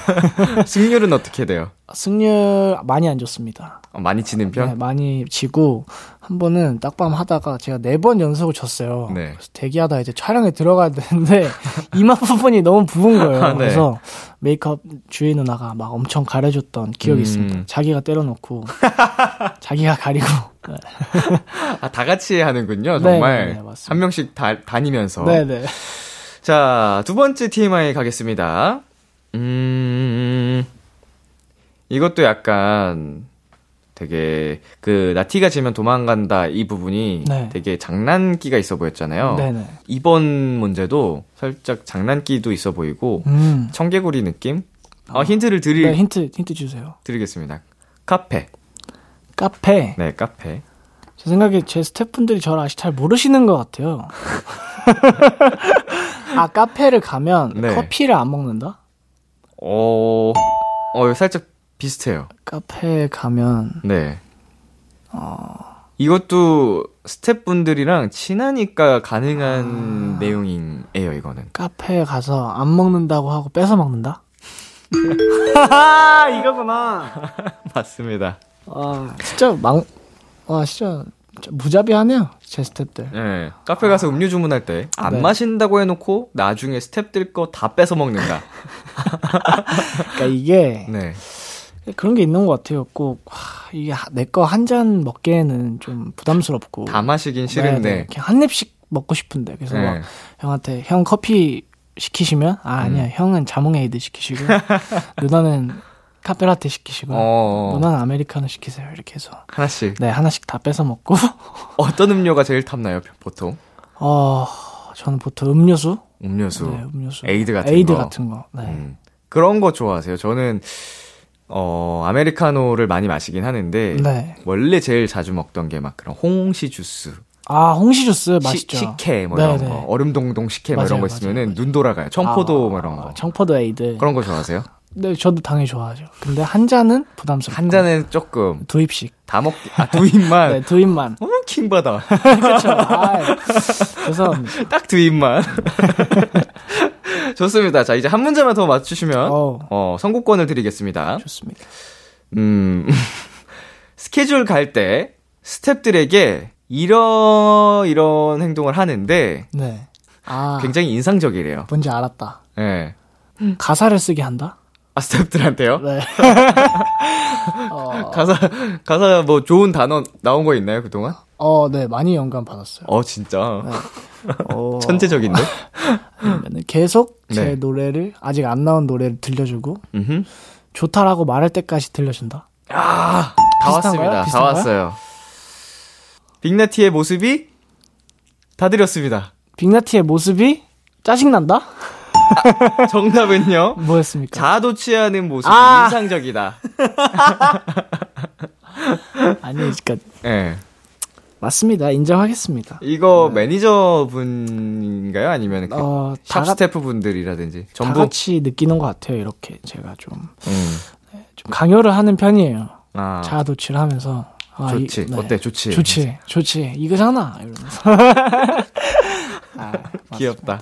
승률은 어떻게 돼요? 승률 많이 안 좋습니다. 어, 많이 치는 편? 네, 많이 지고 한 번은 딱밤 하다가 제가 네 번 연속을 졌어요. 네. 그래서 대기하다 이제 촬영에 들어가야 되는데 이마 부분이 너무 부은 거예요. 아, 네. 그래서 메이크업 주인 누나가 막 엄청 가려줬던 기억이 음. 있습니다. 자기가 때려놓고 자기가 가리고 네. 아, 다 같이 하는군요, 네, 정말. 네, 네. 한 명씩 다, 다니면서. 네네. 자, 두 번째 TMI 가겠습니다. 음, 이것도 약간 되게 그 나티가 지면 도망간다 이 부분이 네. 되게 장난기가 있어 보였잖아요. 네네. 이번 문제도 살짝 장난기도 있어 보이고 음. 청개구리 느낌? 어, 힌트를 드리, 네 힌트 힌트 주세요. 드리겠습니다. 카페. 카페. 네, 카페. 제 생각에 제 스태프분들이 저를 아직 잘 모르시는 것 같아요. 아 카페를 가면 네. 커피를 안 먹는다? 어, 어, 살짝 비슷해요. 카페에 가면 네. 어. 이것도 스태프분들이랑 친하니까 가능한 내용이에요, 이거는. 카페에 가서 안 먹는다고 하고 뺏어 먹는다? 이거구나. 맞습니다. 아 진짜 망. 와 진짜, 무자비하네요 제 스태프들. 네. 카페 가서 음료 주문할 때 안 네. 마신다고 해놓고 나중에 스태프들 거 다 뺏어 먹는다. 그러니까 이게 네. 그런 게 있는 것 같아요. 꼭 하, 이게 내 거 한 잔 먹기에는 좀 부담스럽고. 다 마시긴 네, 싫은데. 네. 그냥 한 입씩 먹고 싶은데 그래서 네. 막 형한테 형 커피 시키시면 아 아니야 음. 형은 자몽에이드 시키시고 누나는 카페라테 시키시고 어, 누나는 아메리카노 시키세요 이렇게 해서 하나씩. 네 하나씩 다 뺏어 먹고 어떤 음료가 제일 탐나요, 보통? 어 저는 보통 음료수 음료수. 네 음료수 에이드 같은 에이드 거. 같은 거 네. 음. 그런 거 좋아하세요. 저는, 어, 아메리카노를 많이 마시긴 하는데. 네. 원래 제일 자주 먹던 게 막 그런 홍시 주스. 아 홍시 주스 시- 맛있죠 식혜 뭐 네, 이런 네. 거 얼음동동 식혜 뭐 이런 맞아요, 거 있으면은 맞아요, 눈 돌아가요. 청포도 아, 뭐 이런 거. 청포도 에이드 그런 거 좋아하세요? 네 저도 당연히 좋아하죠 근데 한 잔은 부담스럽고 한 잔은 조금 두 입씩 다 먹, 아, 두 입만. 네 두 입만 어, 킹받아. 그렇죠 아, 죄송합니다 딱 두 입만. 좋습니다. 자, 이제 한 문제만 더 맞추시면, 어. 어, 선곡권을 드리겠습니다. 좋습니다 음, 스케줄 갈 때 스탭들에게 이런, 이런 행동을 하는데 네. 아, 굉장히 인상적이래요. 뭔지 알았다. 예. 가사를 쓰게 한다? 아, 스탭들한테요? 네. 어, 가사, 가사 뭐 좋은 단어 나온 거 있나요, 그동안? 어, 네, 많이 영감 받았어요. 어, 진짜. 어, 천재적인데? 아니면은 계속 제 네. 노래를, 아직 안 나온 노래를 들려주고, 음흠. 좋다라고 말할 때까지 들려준다? 아, 다? 왔습니다. 다? 왔어요. 빅나티의 모습이 다 드렸습니다. 빅나티의 모습이 짜증난다? 정답은요? 뭐였습니까? 자도 취하는 모습이 아. 인상적이다. 아니, 그러니까 예. 맞습니다. 인정하겠습니다. 이거 매니저 분인가요? 아니면 그 네. 어, 샵 다, 같- 스태프 분들이라든지 다 전부 같이 느끼는 것 같아요. 이렇게 제가 좀, 음. 좀 강요를 하는 편이에요. 아, 자아 도취를 하면서. 아, 이- 좋지. 네. 어때? 좋지. 좋지, 좋지. 이거잖아. 이러면서. 아, 귀엽다.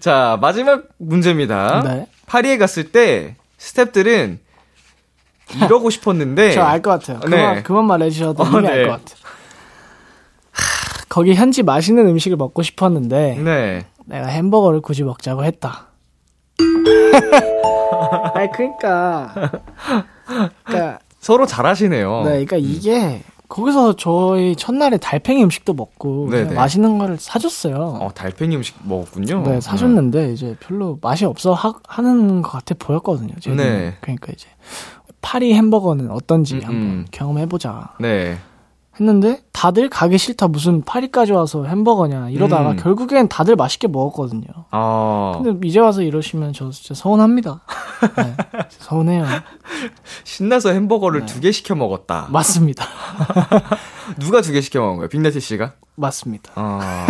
자, 마지막 문제입니다. 네. 파리에 갔을 때 스태프들은 이러고 싶었는데 저 알 것 같아요. 네. 그만, 그만 말해 주셔도 어, 이미 네. 알것 같아요. 하, 거기 현지 맛있는 음식을 먹고 싶었는데, 네. 내가 햄버거를 굳이 먹자고 했다. 아니, 그니까. 그니까, 서로 잘하시네요. 네, 그니까 이게, 거기서 저희 첫날에 달팽이 음식도 먹고, 네네. 그냥 맛있는 거를 사줬어요. 어, 달팽이 음식 먹었군요. 네, 사줬는데 이제 별로 맛이 없어 하, 하는 것 같아 보였거든요. 제 네. 그러니까 이제 파리 햄버거는 어떤지 음, 한번 음. 경험해보자 네. 했는데 다들 가기 싫다 무슨 파리까지 와서 햄버거냐 이러다가 음. 결국엔 다들 맛있게 먹었거든요. 아, 근데 이제 와서 이러시면 저 진짜 서운합니다. 네, 서운해요. 신나서 햄버거를 네. 두개 시켜 먹었다. 맞습니다. 누가 두 개 시켜 먹은 거예요? 빅나티 씨가? 맞습니다. 아,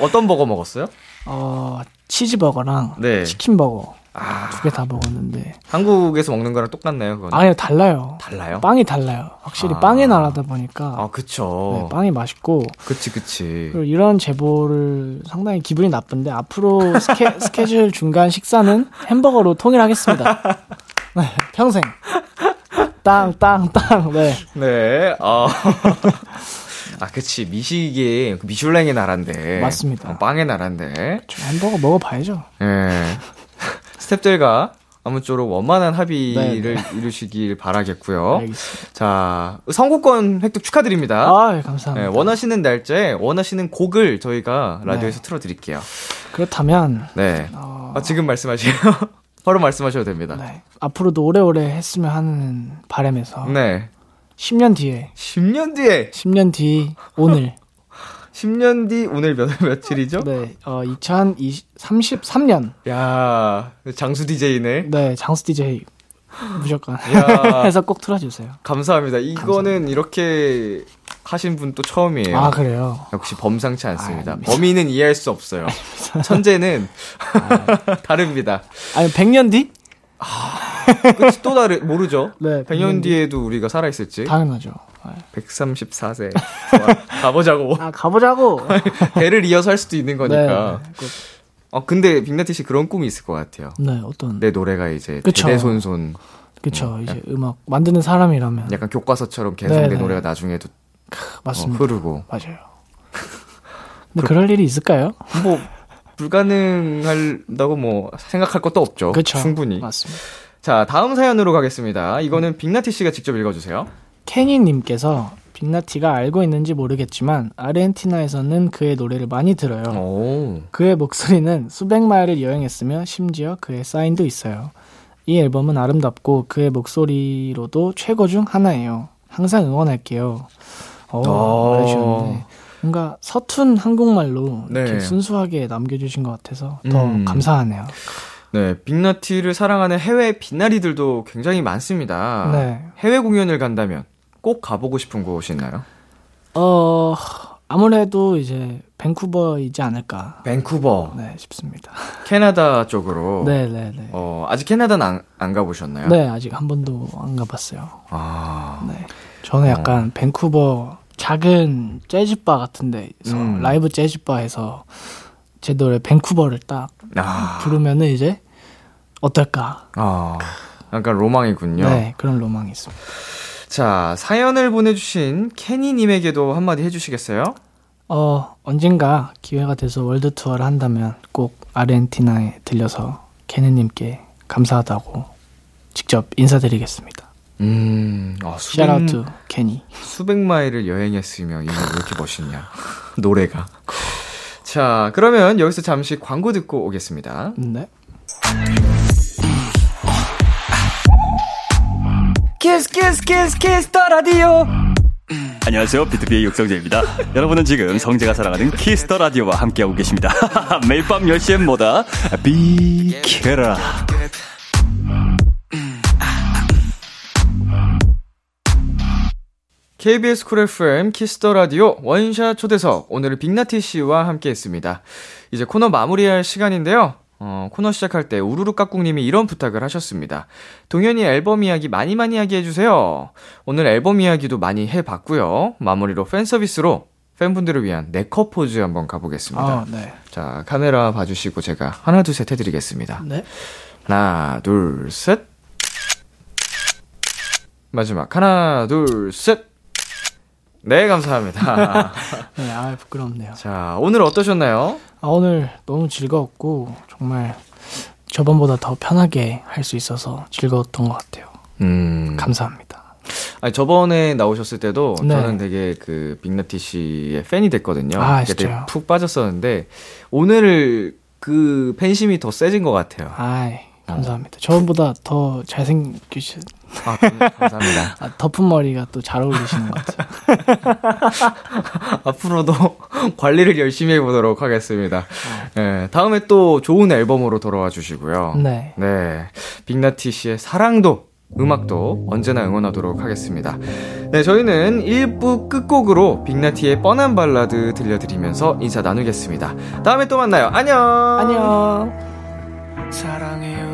어떤 버거 먹었어요? 어, 치즈버거랑 네. 치킨버거 아, 두 개 다 먹었는데 한국에서 먹는 거랑 똑같나요? 그건? 아니요 달라요. 달라요? 빵이 달라요. 확실히 아. 빵의 나라다 보니까 아, 그쵸. 네, 빵이 맛있고 그치, 그치. 그리고 이런 제보를 상당히 기분이 나쁜데 앞으로 스케, 스케줄 중간 식사는 햄버거로 통일하겠습니다. 네, 평생. 땅, 땅, 땅. 네. 네. 어. 아, 그치. 미식이 그 미슐랭의 나라인데. 맞습니다. 어, 빵의 나라인데. 좀 햄버거 먹어봐야죠. 예. 스탭들과 아무쪼록 원만한 합의를 네, 이루시길 바라겠고요. 알겠습니다. 자, 선곡권 획득 축하드립니다. 아, 예, 예, 감사합니다. 원하시는 날짜에 원하시는 곡을 저희가 라디오에서 틀어드릴게요. 그렇다면, 네. 어, 아, 지금 말씀하세요. 바로 말씀하셔도 됩니다. 네. 앞으로도 오래오래 했으면 하는 바람에서 네. 10년 뒤에, 10년 뒤에, 10년 뒤 오늘, 10년 뒤 오늘 몇, 며칠이죠? 네, 어, 2033년, 야 장수 DJ네. 네, 장수 DJ 무조건 야. 해서 꼭 틀어주세요. 감사합니다. 이거는 이렇게 하신 분 또 처음이에요. 아, 그래요? 역시 범상치 않습니다. 아닙니다. 범인은 이해할 수 없어요. 천재는 다릅니다. 아니, 100년 뒤? 끝이 또 다르, 모르죠? 네, 100년 뒤에도 우리가 살아 있을지. 당연하죠. 네. 134세. 좋아. 가보자고. 아, 가보자고! 대를 이어서 할 수도 있는 거니까. 네, 꼭. 어, 근데 빅나티 씨 그런 꿈이 있을 것 같아요. 네, 어떤. 내 노래가 이제 그쵸. 대대손손 그쵸. 이제 음악 만드는 사람이라면. 약간 교과서처럼 계속 내 네네. 노래가 나중에도 어, 맞습니다. 흐르고. 맞아요. 근데 그럴 일이 있을까요? 뭐, 불가능한다고 뭐 생각할 것도 없죠. 그쵸. 충분히. 맞습니다. 자, 다음 사연으로 가겠습니다. 이거는 빅나티 씨가 직접 읽어주세요. 케니님께서 빅나티가 알고 있는지 모르겠지만 아르헨티나에서는 그의 노래를 많이 들어요. 오. 그의 목소리는 수백 마일을 여행했으며 심지어 그의 사인도 있어요. 이 앨범은 아름답고 그의 목소리로도 최고 중 하나예요. 항상 응원할게요. 어, 어. 말해주셨는데 뭔가 서툰 한국말로 네. 이렇게 순수하게 남겨주신 것 같아서 더 음. 감사하네요. 네, 빅나티를 사랑하는 해외 빛나리들도 굉장히 많습니다. 네. 해외 공연을 간다면 꼭 가보고 싶은 곳이 있나요? 어 아무래도 이제 밴쿠버이지 않을까 밴쿠버, 네 싶습니다. 캐나다 쪽으로. 네 네 네. 어, 아직 캐나다는 안, 안 가보셨나요? 네 아직 한 번도 안 가봤어요. 아, 네. 저는 약간 밴쿠버 작은 재즈바 같은 데서 음. 라이브 재즈바에서 제 노래 밴쿠버를 딱 아, 부르면은 이제 어떨까? 아, 약간 로망이군요. 네, 그런 로망이 있습니다. 자, 사연을 보내주신 케니님에게도 한마디 해주시겠어요? 어, 언젠가 기회가 돼서 world tour를 한다면 꼭 아르헨티나에 들려서 케니님께 감사하다고 직접 인사드리겠습니다. 음, 아, 수백, to 케니. 수백 마일을 여행했으며 이게 왜 이렇게 멋있냐. 노래가. 자, 그러면 여기서 잠시 광고 듣고 오겠습니다. 네. Kiss Kiss Kiss Kiss the Radio 안녕하세요. 비투비의 육성재입니다. 여러분은 지금 성재가 사랑하는 키스 더 라디오와 함께하고 계십니다. 매일 밤 10시엔 뭐다? 비키라. KBS 쿨 FM 키스 더 라디오 원샷 초대석 오늘은 빅나티 씨와 함께 했습니다. 이제 코너 마무리할 시간인데요. 어, 코너 시작할 때 우르르 깍꿍님이 이런 부탁을 하셨습니다. 동현이 앨범 이야기 많이 많이 이야기 해주세요. 오늘 앨범 이야기도 많이 해봤고요. 마무리로 팬 서비스로 팬분들을 위한 네컷 포즈 한번 가보겠습니다. 아, 네. 자 카메라 봐주시고 제가 하나 둘 셋 해드리겠습니다. 네. 하나 둘 셋. 마지막 하나 둘 셋. 네 감사합니다. 네, 아, 부끄럽네요. 자 오늘 어떠셨나요? 아, 오늘 너무 즐거웠고, 정말 저번보다 더 편하게 할 수 있어서 즐거웠던 것 같아요. 음 감사합니다. 아니 저번에 나오셨을 때도 네. 저는 되게 그 빅나티 씨의 팬이 됐거든요. 아, 그때 진짜요? 푹 빠졌었는데 오늘 그 팬심이 더 세진 것 같아요. 아이, 감사합니다. 저번보다 더 잘생기신, 아, 감사합니다. 아, 덮은 머리가 또 잘 어울리시는 것 같아요. 앞으로도 관리를 열심히 해보도록 하겠습니다. 네, 다음에 또 좋은 앨범으로 돌아와 주시고요. 네. 네. 빅나티 씨의 사랑도, 음악도 언제나 응원하도록 하겠습니다. 네, 저희는 1부 끝곡으로 빅나티의 뻔한 발라드 들려드리면서 인사 나누겠습니다. 다음에 또 만나요. 안녕! 안녕. 사랑해요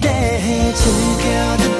기대해 즐겨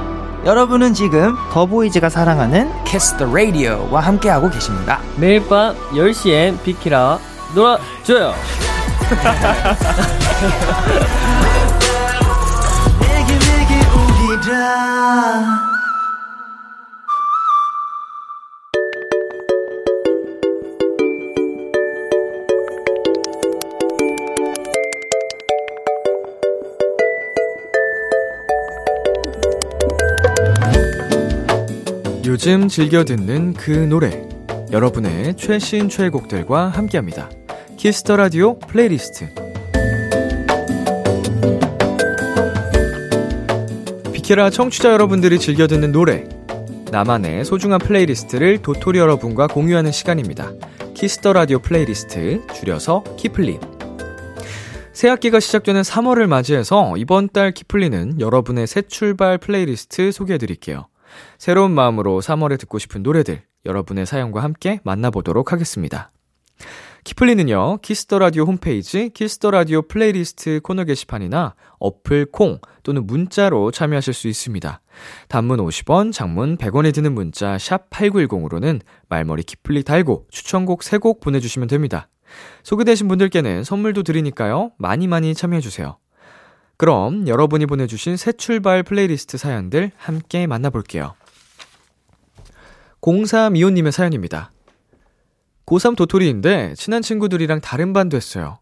여러분은 지금 더보이즈가 사랑하는 Kiss the radio와 함께하고 계십니다. 매일 밤 10시엔 비키라 놀아줘요. 요즘 즐겨 듣는 그 노래. 여러분의 최신 최애곡들과 함께합니다. Kiss the Radio playlist. 비키라 청취자 여러분들이 즐겨 듣는 노래. 나만의 소중한 playlist를 도토리 여러분과 공유하는 시간입니다. Kiss the Radio playlist, 줄여서 키플리. 새 학기가 시작되는 3월을 맞이해서 이번 달 키플리는 여러분의 새 출발 플레이리스트 소개해 드릴게요. 새로운 마음으로 3월에 듣고 싶은 노래들 여러분의 사연과 함께 만나보도록 하겠습니다. 키플리는요, Kiss the Radio 홈페이지 Kiss the Radio playlist 코너 게시판이나 어플 콩 또는 문자로 참여하실 수 있습니다. 단문 50원, 장문 100원이 드는 문자 샵 8910으로는 말머리 키플리 달고 추천곡 3곡 보내주시면 됩니다. 소개되신 분들께는 선물도 드리니까요. 많이 많이 참여해주세요. 그럼 여러분이 보내주신 새 출발 플레이리스트 사연들 함께 만나볼게요. 0325님의 사연입니다. 고3 도토리인데 친한 친구들이랑 다른 반 됐어요.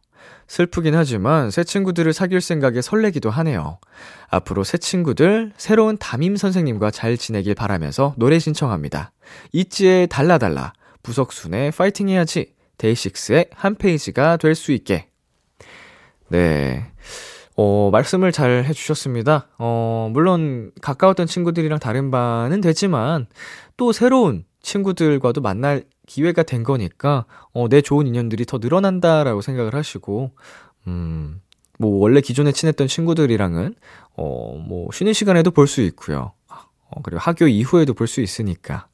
슬프긴 하지만 새 친구들을 사귈 생각에 설레기도 하네요. 앞으로 새 친구들 새로운 담임 선생님과 잘 지내길 바라면서 노래 신청합니다. 있지의 달라달라, 부석순의 파이팅 해야지, 데이식스의 한 페이지가 될 수 있게. 네. 어, 말씀을 잘 해주셨습니다. 어, 물론 가까웠던 친구들이랑 다른 반은 되지만 또 새로운 친구들과도 만날 기회가 된 거니까 어, 내 좋은 인연들이 더 늘어난다라고 생각을 하시고 음, 뭐 원래 기존에 친했던 친구들이랑은 어, 뭐 쉬는 시간에도 볼 수 있고요. 어, 그리고 학교 이후에도 볼 수 있으니까.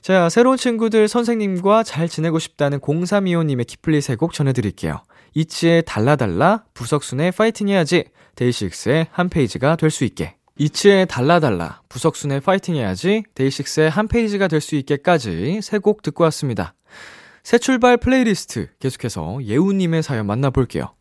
자, 새로운 친구들 선생님과 잘 지내고 싶다는 0325님의 키플리 세곡 전해드릴게요. 있지의 달라달라, 부석순의 파이팅 해야지, 데이식스의 한 페이지가 될 수 있게. 있지의 달라달라, 부석순의 파이팅 해야지, 데이식스의 한 페이지가 될 수 있게까지 세 곡 듣고 왔습니다. 새 출발 플레이리스트 계속해서 예우님의 사연 만나볼게요.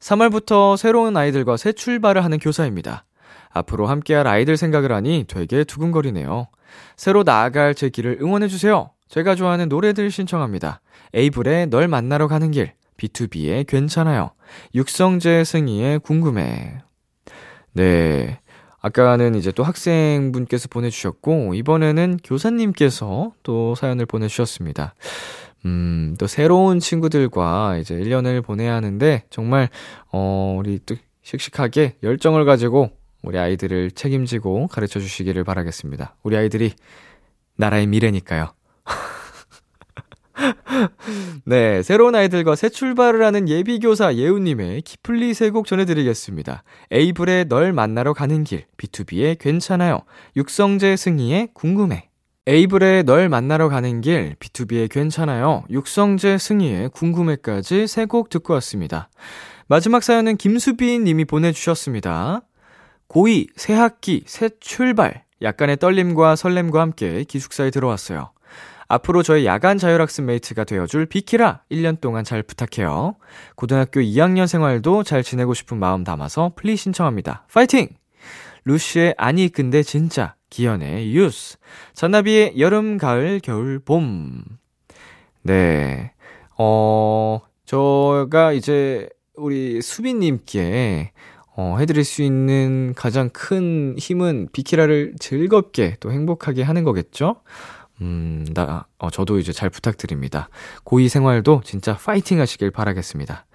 3월부터 새로운 아이들과 새 출발을 하는 교사입니다. 앞으로 함께할 아이들 생각을 하니 되게 두근거리네요. 새로 나아갈 제 길을 응원해주세요. 제가 좋아하는 노래들 신청합니다. 에이블의 널 만나러 가는 길, B2B의 괜찮아요, 육성재 승희의 궁금해. 네. 아까는 이제 또 학생분께서 보내주셨고, 이번에는 교사님께서 또 사연을 보내주셨습니다. 음, 또 새로운 친구들과 이제 1년을 보내야 하는데, 정말, 어, 우리 또 씩씩하게 열정을 가지고 우리 아이들을 책임지고 가르쳐 주시기를 바라겠습니다. 우리 아이들이 나라의 미래니까요. 네, 새로운 아이들과 새 출발을 하는 예비교사 예우님의 키플리 세 곡 전해드리겠습니다. 에이블의 널 만나러 가는 길, B2B의 괜찮아요, 육성재 승희의 궁금해. 에이블의 널 만나러 가는 길, B2B의 괜찮아요, 육성재 승희의 궁금해까지 세 곡 듣고 왔습니다. 마지막 사연은 김수빈 님이 보내주셨습니다. 고2, 새 학기, 새 출발. 약간의 떨림과 설렘과 함께 기숙사에 들어왔어요. 앞으로 저의 야간 자율학습 mate가 되어줄 비키라 1년 동안 잘 부탁해요. 고등학교 2학년 생활도 잘 지내고 싶은 마음 담아서 플리 신청합니다. 파이팅! 루시의 아니 근데 진짜 기현의 유스 잔나비의 여름 가을 겨울 봄 네. 어, 저가 이제 우리 수빈님께 어, 해드릴 수 있는 가장 큰 힘은 비키라를 즐겁게 또 행복하게 하는 거겠죠? 음, 나, 어, 저도 이제 잘 부탁드립니다. 고2 생활도 진짜 파이팅 하시길 바라겠습니다.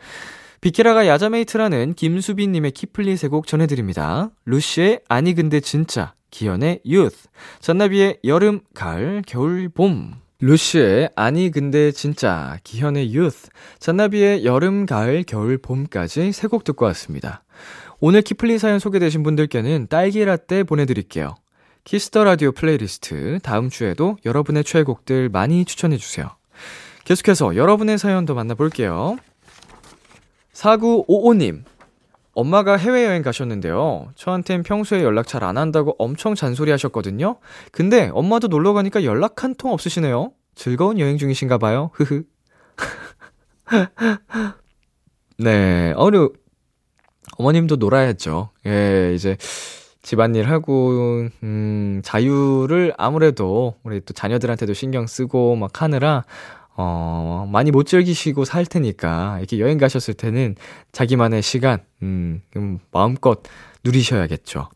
비키라가 야자mate라는 김수빈님의 키플리 세곡 전해드립니다. 루시의 아니 근데 진짜, 기현의 youth, 잔나비의 여름, 가을, 겨울, 봄. 루시의 아니 근데 진짜 기현의 youth, 잔나비의 여름, 가을, 겨울, 봄까지 세 곡 듣고 왔습니다. 오늘 키플리 사연 소개되신 분들께는 딸기 라떼 보내드릴게요. Kiss the Radio playlist 다음 주에도 여러분의 최애곡들 많이 추천해 주세요. 계속해서 여러분의 사연도 만나볼게요. 4955님. 엄마가 해외여행 가셨는데요. 저한텐 평소에 연락 잘 안 한다고 엄청 잔소리 하셨거든요. 근데 엄마도 놀러 가니까 연락 한 통 없으시네요. 즐거운 여행 중이신가 봐요. 흐흐. 네, 어려, 어머님도 놀아야죠. 예, 이제 집안일 하고, 음, 자유를 아무래도 우리 또 자녀들한테도 신경 쓰고 막 하느라, 어, 많이 못 즐기시고 살 테니까, 이렇게 여행 가셨을 때는 자기만의 시간, 음, 음 마음껏 누리셔야겠죠.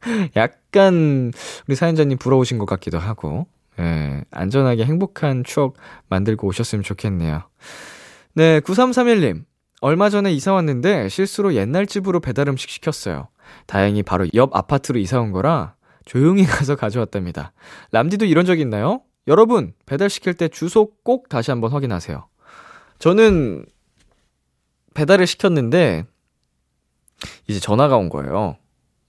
약간, 우리 사연자님 부러우신 것 같기도 하고, 예, 안전하게 행복한 추억 만들고 오셨으면 좋겠네요. 네, 9331님. 얼마 전에 이사 왔는데 실수로 옛날 집으로 배달 음식 시켰어요. 다행히 바로 옆 아파트로 이사 온 거라 조용히 가서 가져왔답니다. 람디도 이런 적 있나요? 여러분, 배달시킬 때 주소 꼭 다시 한번 확인하세요. 저는 배달을 시켰는데, 이제 전화가 온 거예요.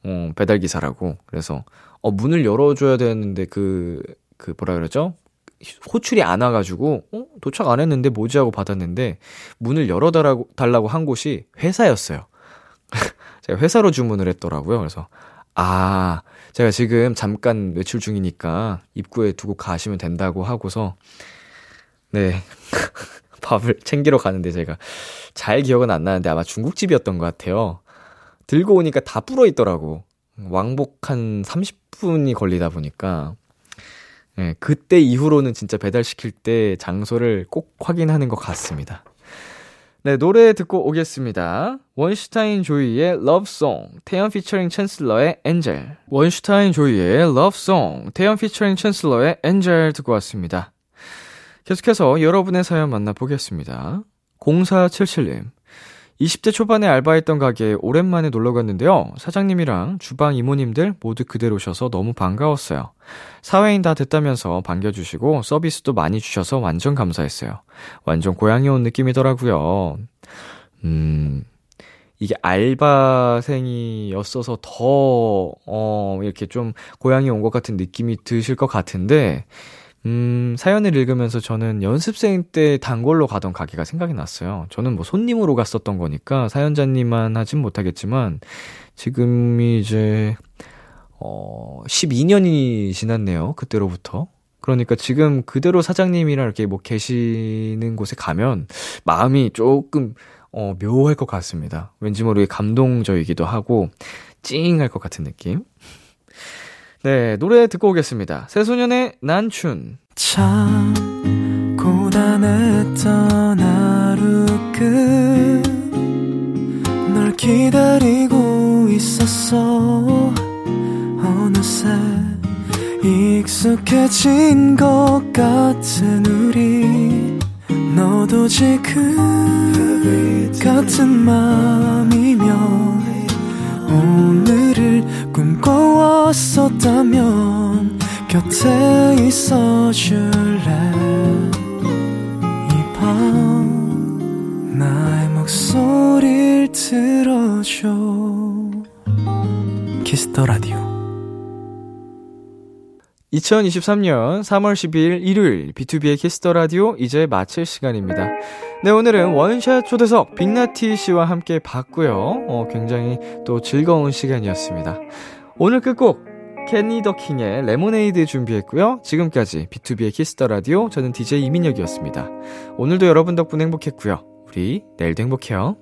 어, 배달 기사라고. 그래서, 어, 문을 열어 줘야 되는데, 그, 그, 뭐라 그러죠? 호출이 안 와가지고, 어? 도착 안 했는데 뭐지 하고 받았는데, 문을 열어달라고 달라고 한 곳이 회사였어요. 제가 회사로 주문을 했더라고요. 그래서, 아, 제가 지금 잠깐 외출 중이니까 입구에 두고 가시면 된다고 하고서, 네. 밥을 챙기러 가는데 제가 잘 기억은 안 나는데 아마 중국집이었던 것 같아요. 들고 오니까 다 불어 있더라고. 왕복 한 30분이 걸리다 보니까. 네, 그때 이후로는 진짜 배달시킬 때 장소를 꼭 확인하는 것 같습니다. 네, 노래 듣고 오겠습니다. 원슈타인 조이의 Song, 태연 피처링 챈슬러의 Angel. 원슈타인 조이의 Song, 태연 피처링 챈슬러의 Angel 듣고 왔습니다. 계속해서 여러분의 사연 만나보겠습니다. 0477님. 20대 초반에 알바했던 가게에 오랜만에 놀러 갔는데요. 사장님이랑 주방 이모님들 모두 그대로셔서 너무 반가웠어요. 사회인 다 됐다면서 반겨주시고 서비스도 많이 주셔서 완전 감사했어요. 완전 고향에 온 느낌이더라고요. 음, 이게 알바생이었어서 더, 어, 이렇게 좀 고향에 온 것 같은 느낌이 드실 것 같은데, 음, 사연을 읽으면서 저는 연습생 때 단골로 가던 가게가 생각이 났어요. 저는 뭐 손님으로 갔었던 거니까 사연자님만 하진 못하겠지만, 지금이 이제, 어, 12년이 지났네요. 그때로부터. 그러니까 지금 그대로 사장님이랑 이렇게 뭐 계시는 곳에 가면 마음이 조금, 어, 묘할 것 같습니다. 왠지 모르게 감동적이기도 하고, 찡할 것 같은 느낌. 네, 노래 듣고 오겠습니다. 새소년의 난춘. 참 고단했던 하루 끝널 기다리고 있었어 어느새 익숙해진 것 같은 우리 너도 지금 같은 맘이면 오늘을 꿈꿔왔었다면 곁에 있어 줄래? 이 밤 나의 목소리를 들어줘. Kiss the Radio. 2023년 3월 12일 일요일 B2B의 키스터 라디오 이제 마칠 시간입니다. 네, 오늘은 원샷 초대석 빅나티 씨와 함께 봤고요. 어, 굉장히 또 즐거운 시간이었습니다. 오늘 끝곡 캐니 더킹의 레모네이드 준비했고요. 지금까지 B2B의 키스터 라디오 저는 DJ 이민혁이었습니다. 오늘도 여러분 덕분에 행복했고요. 우리 내일도 행복해요.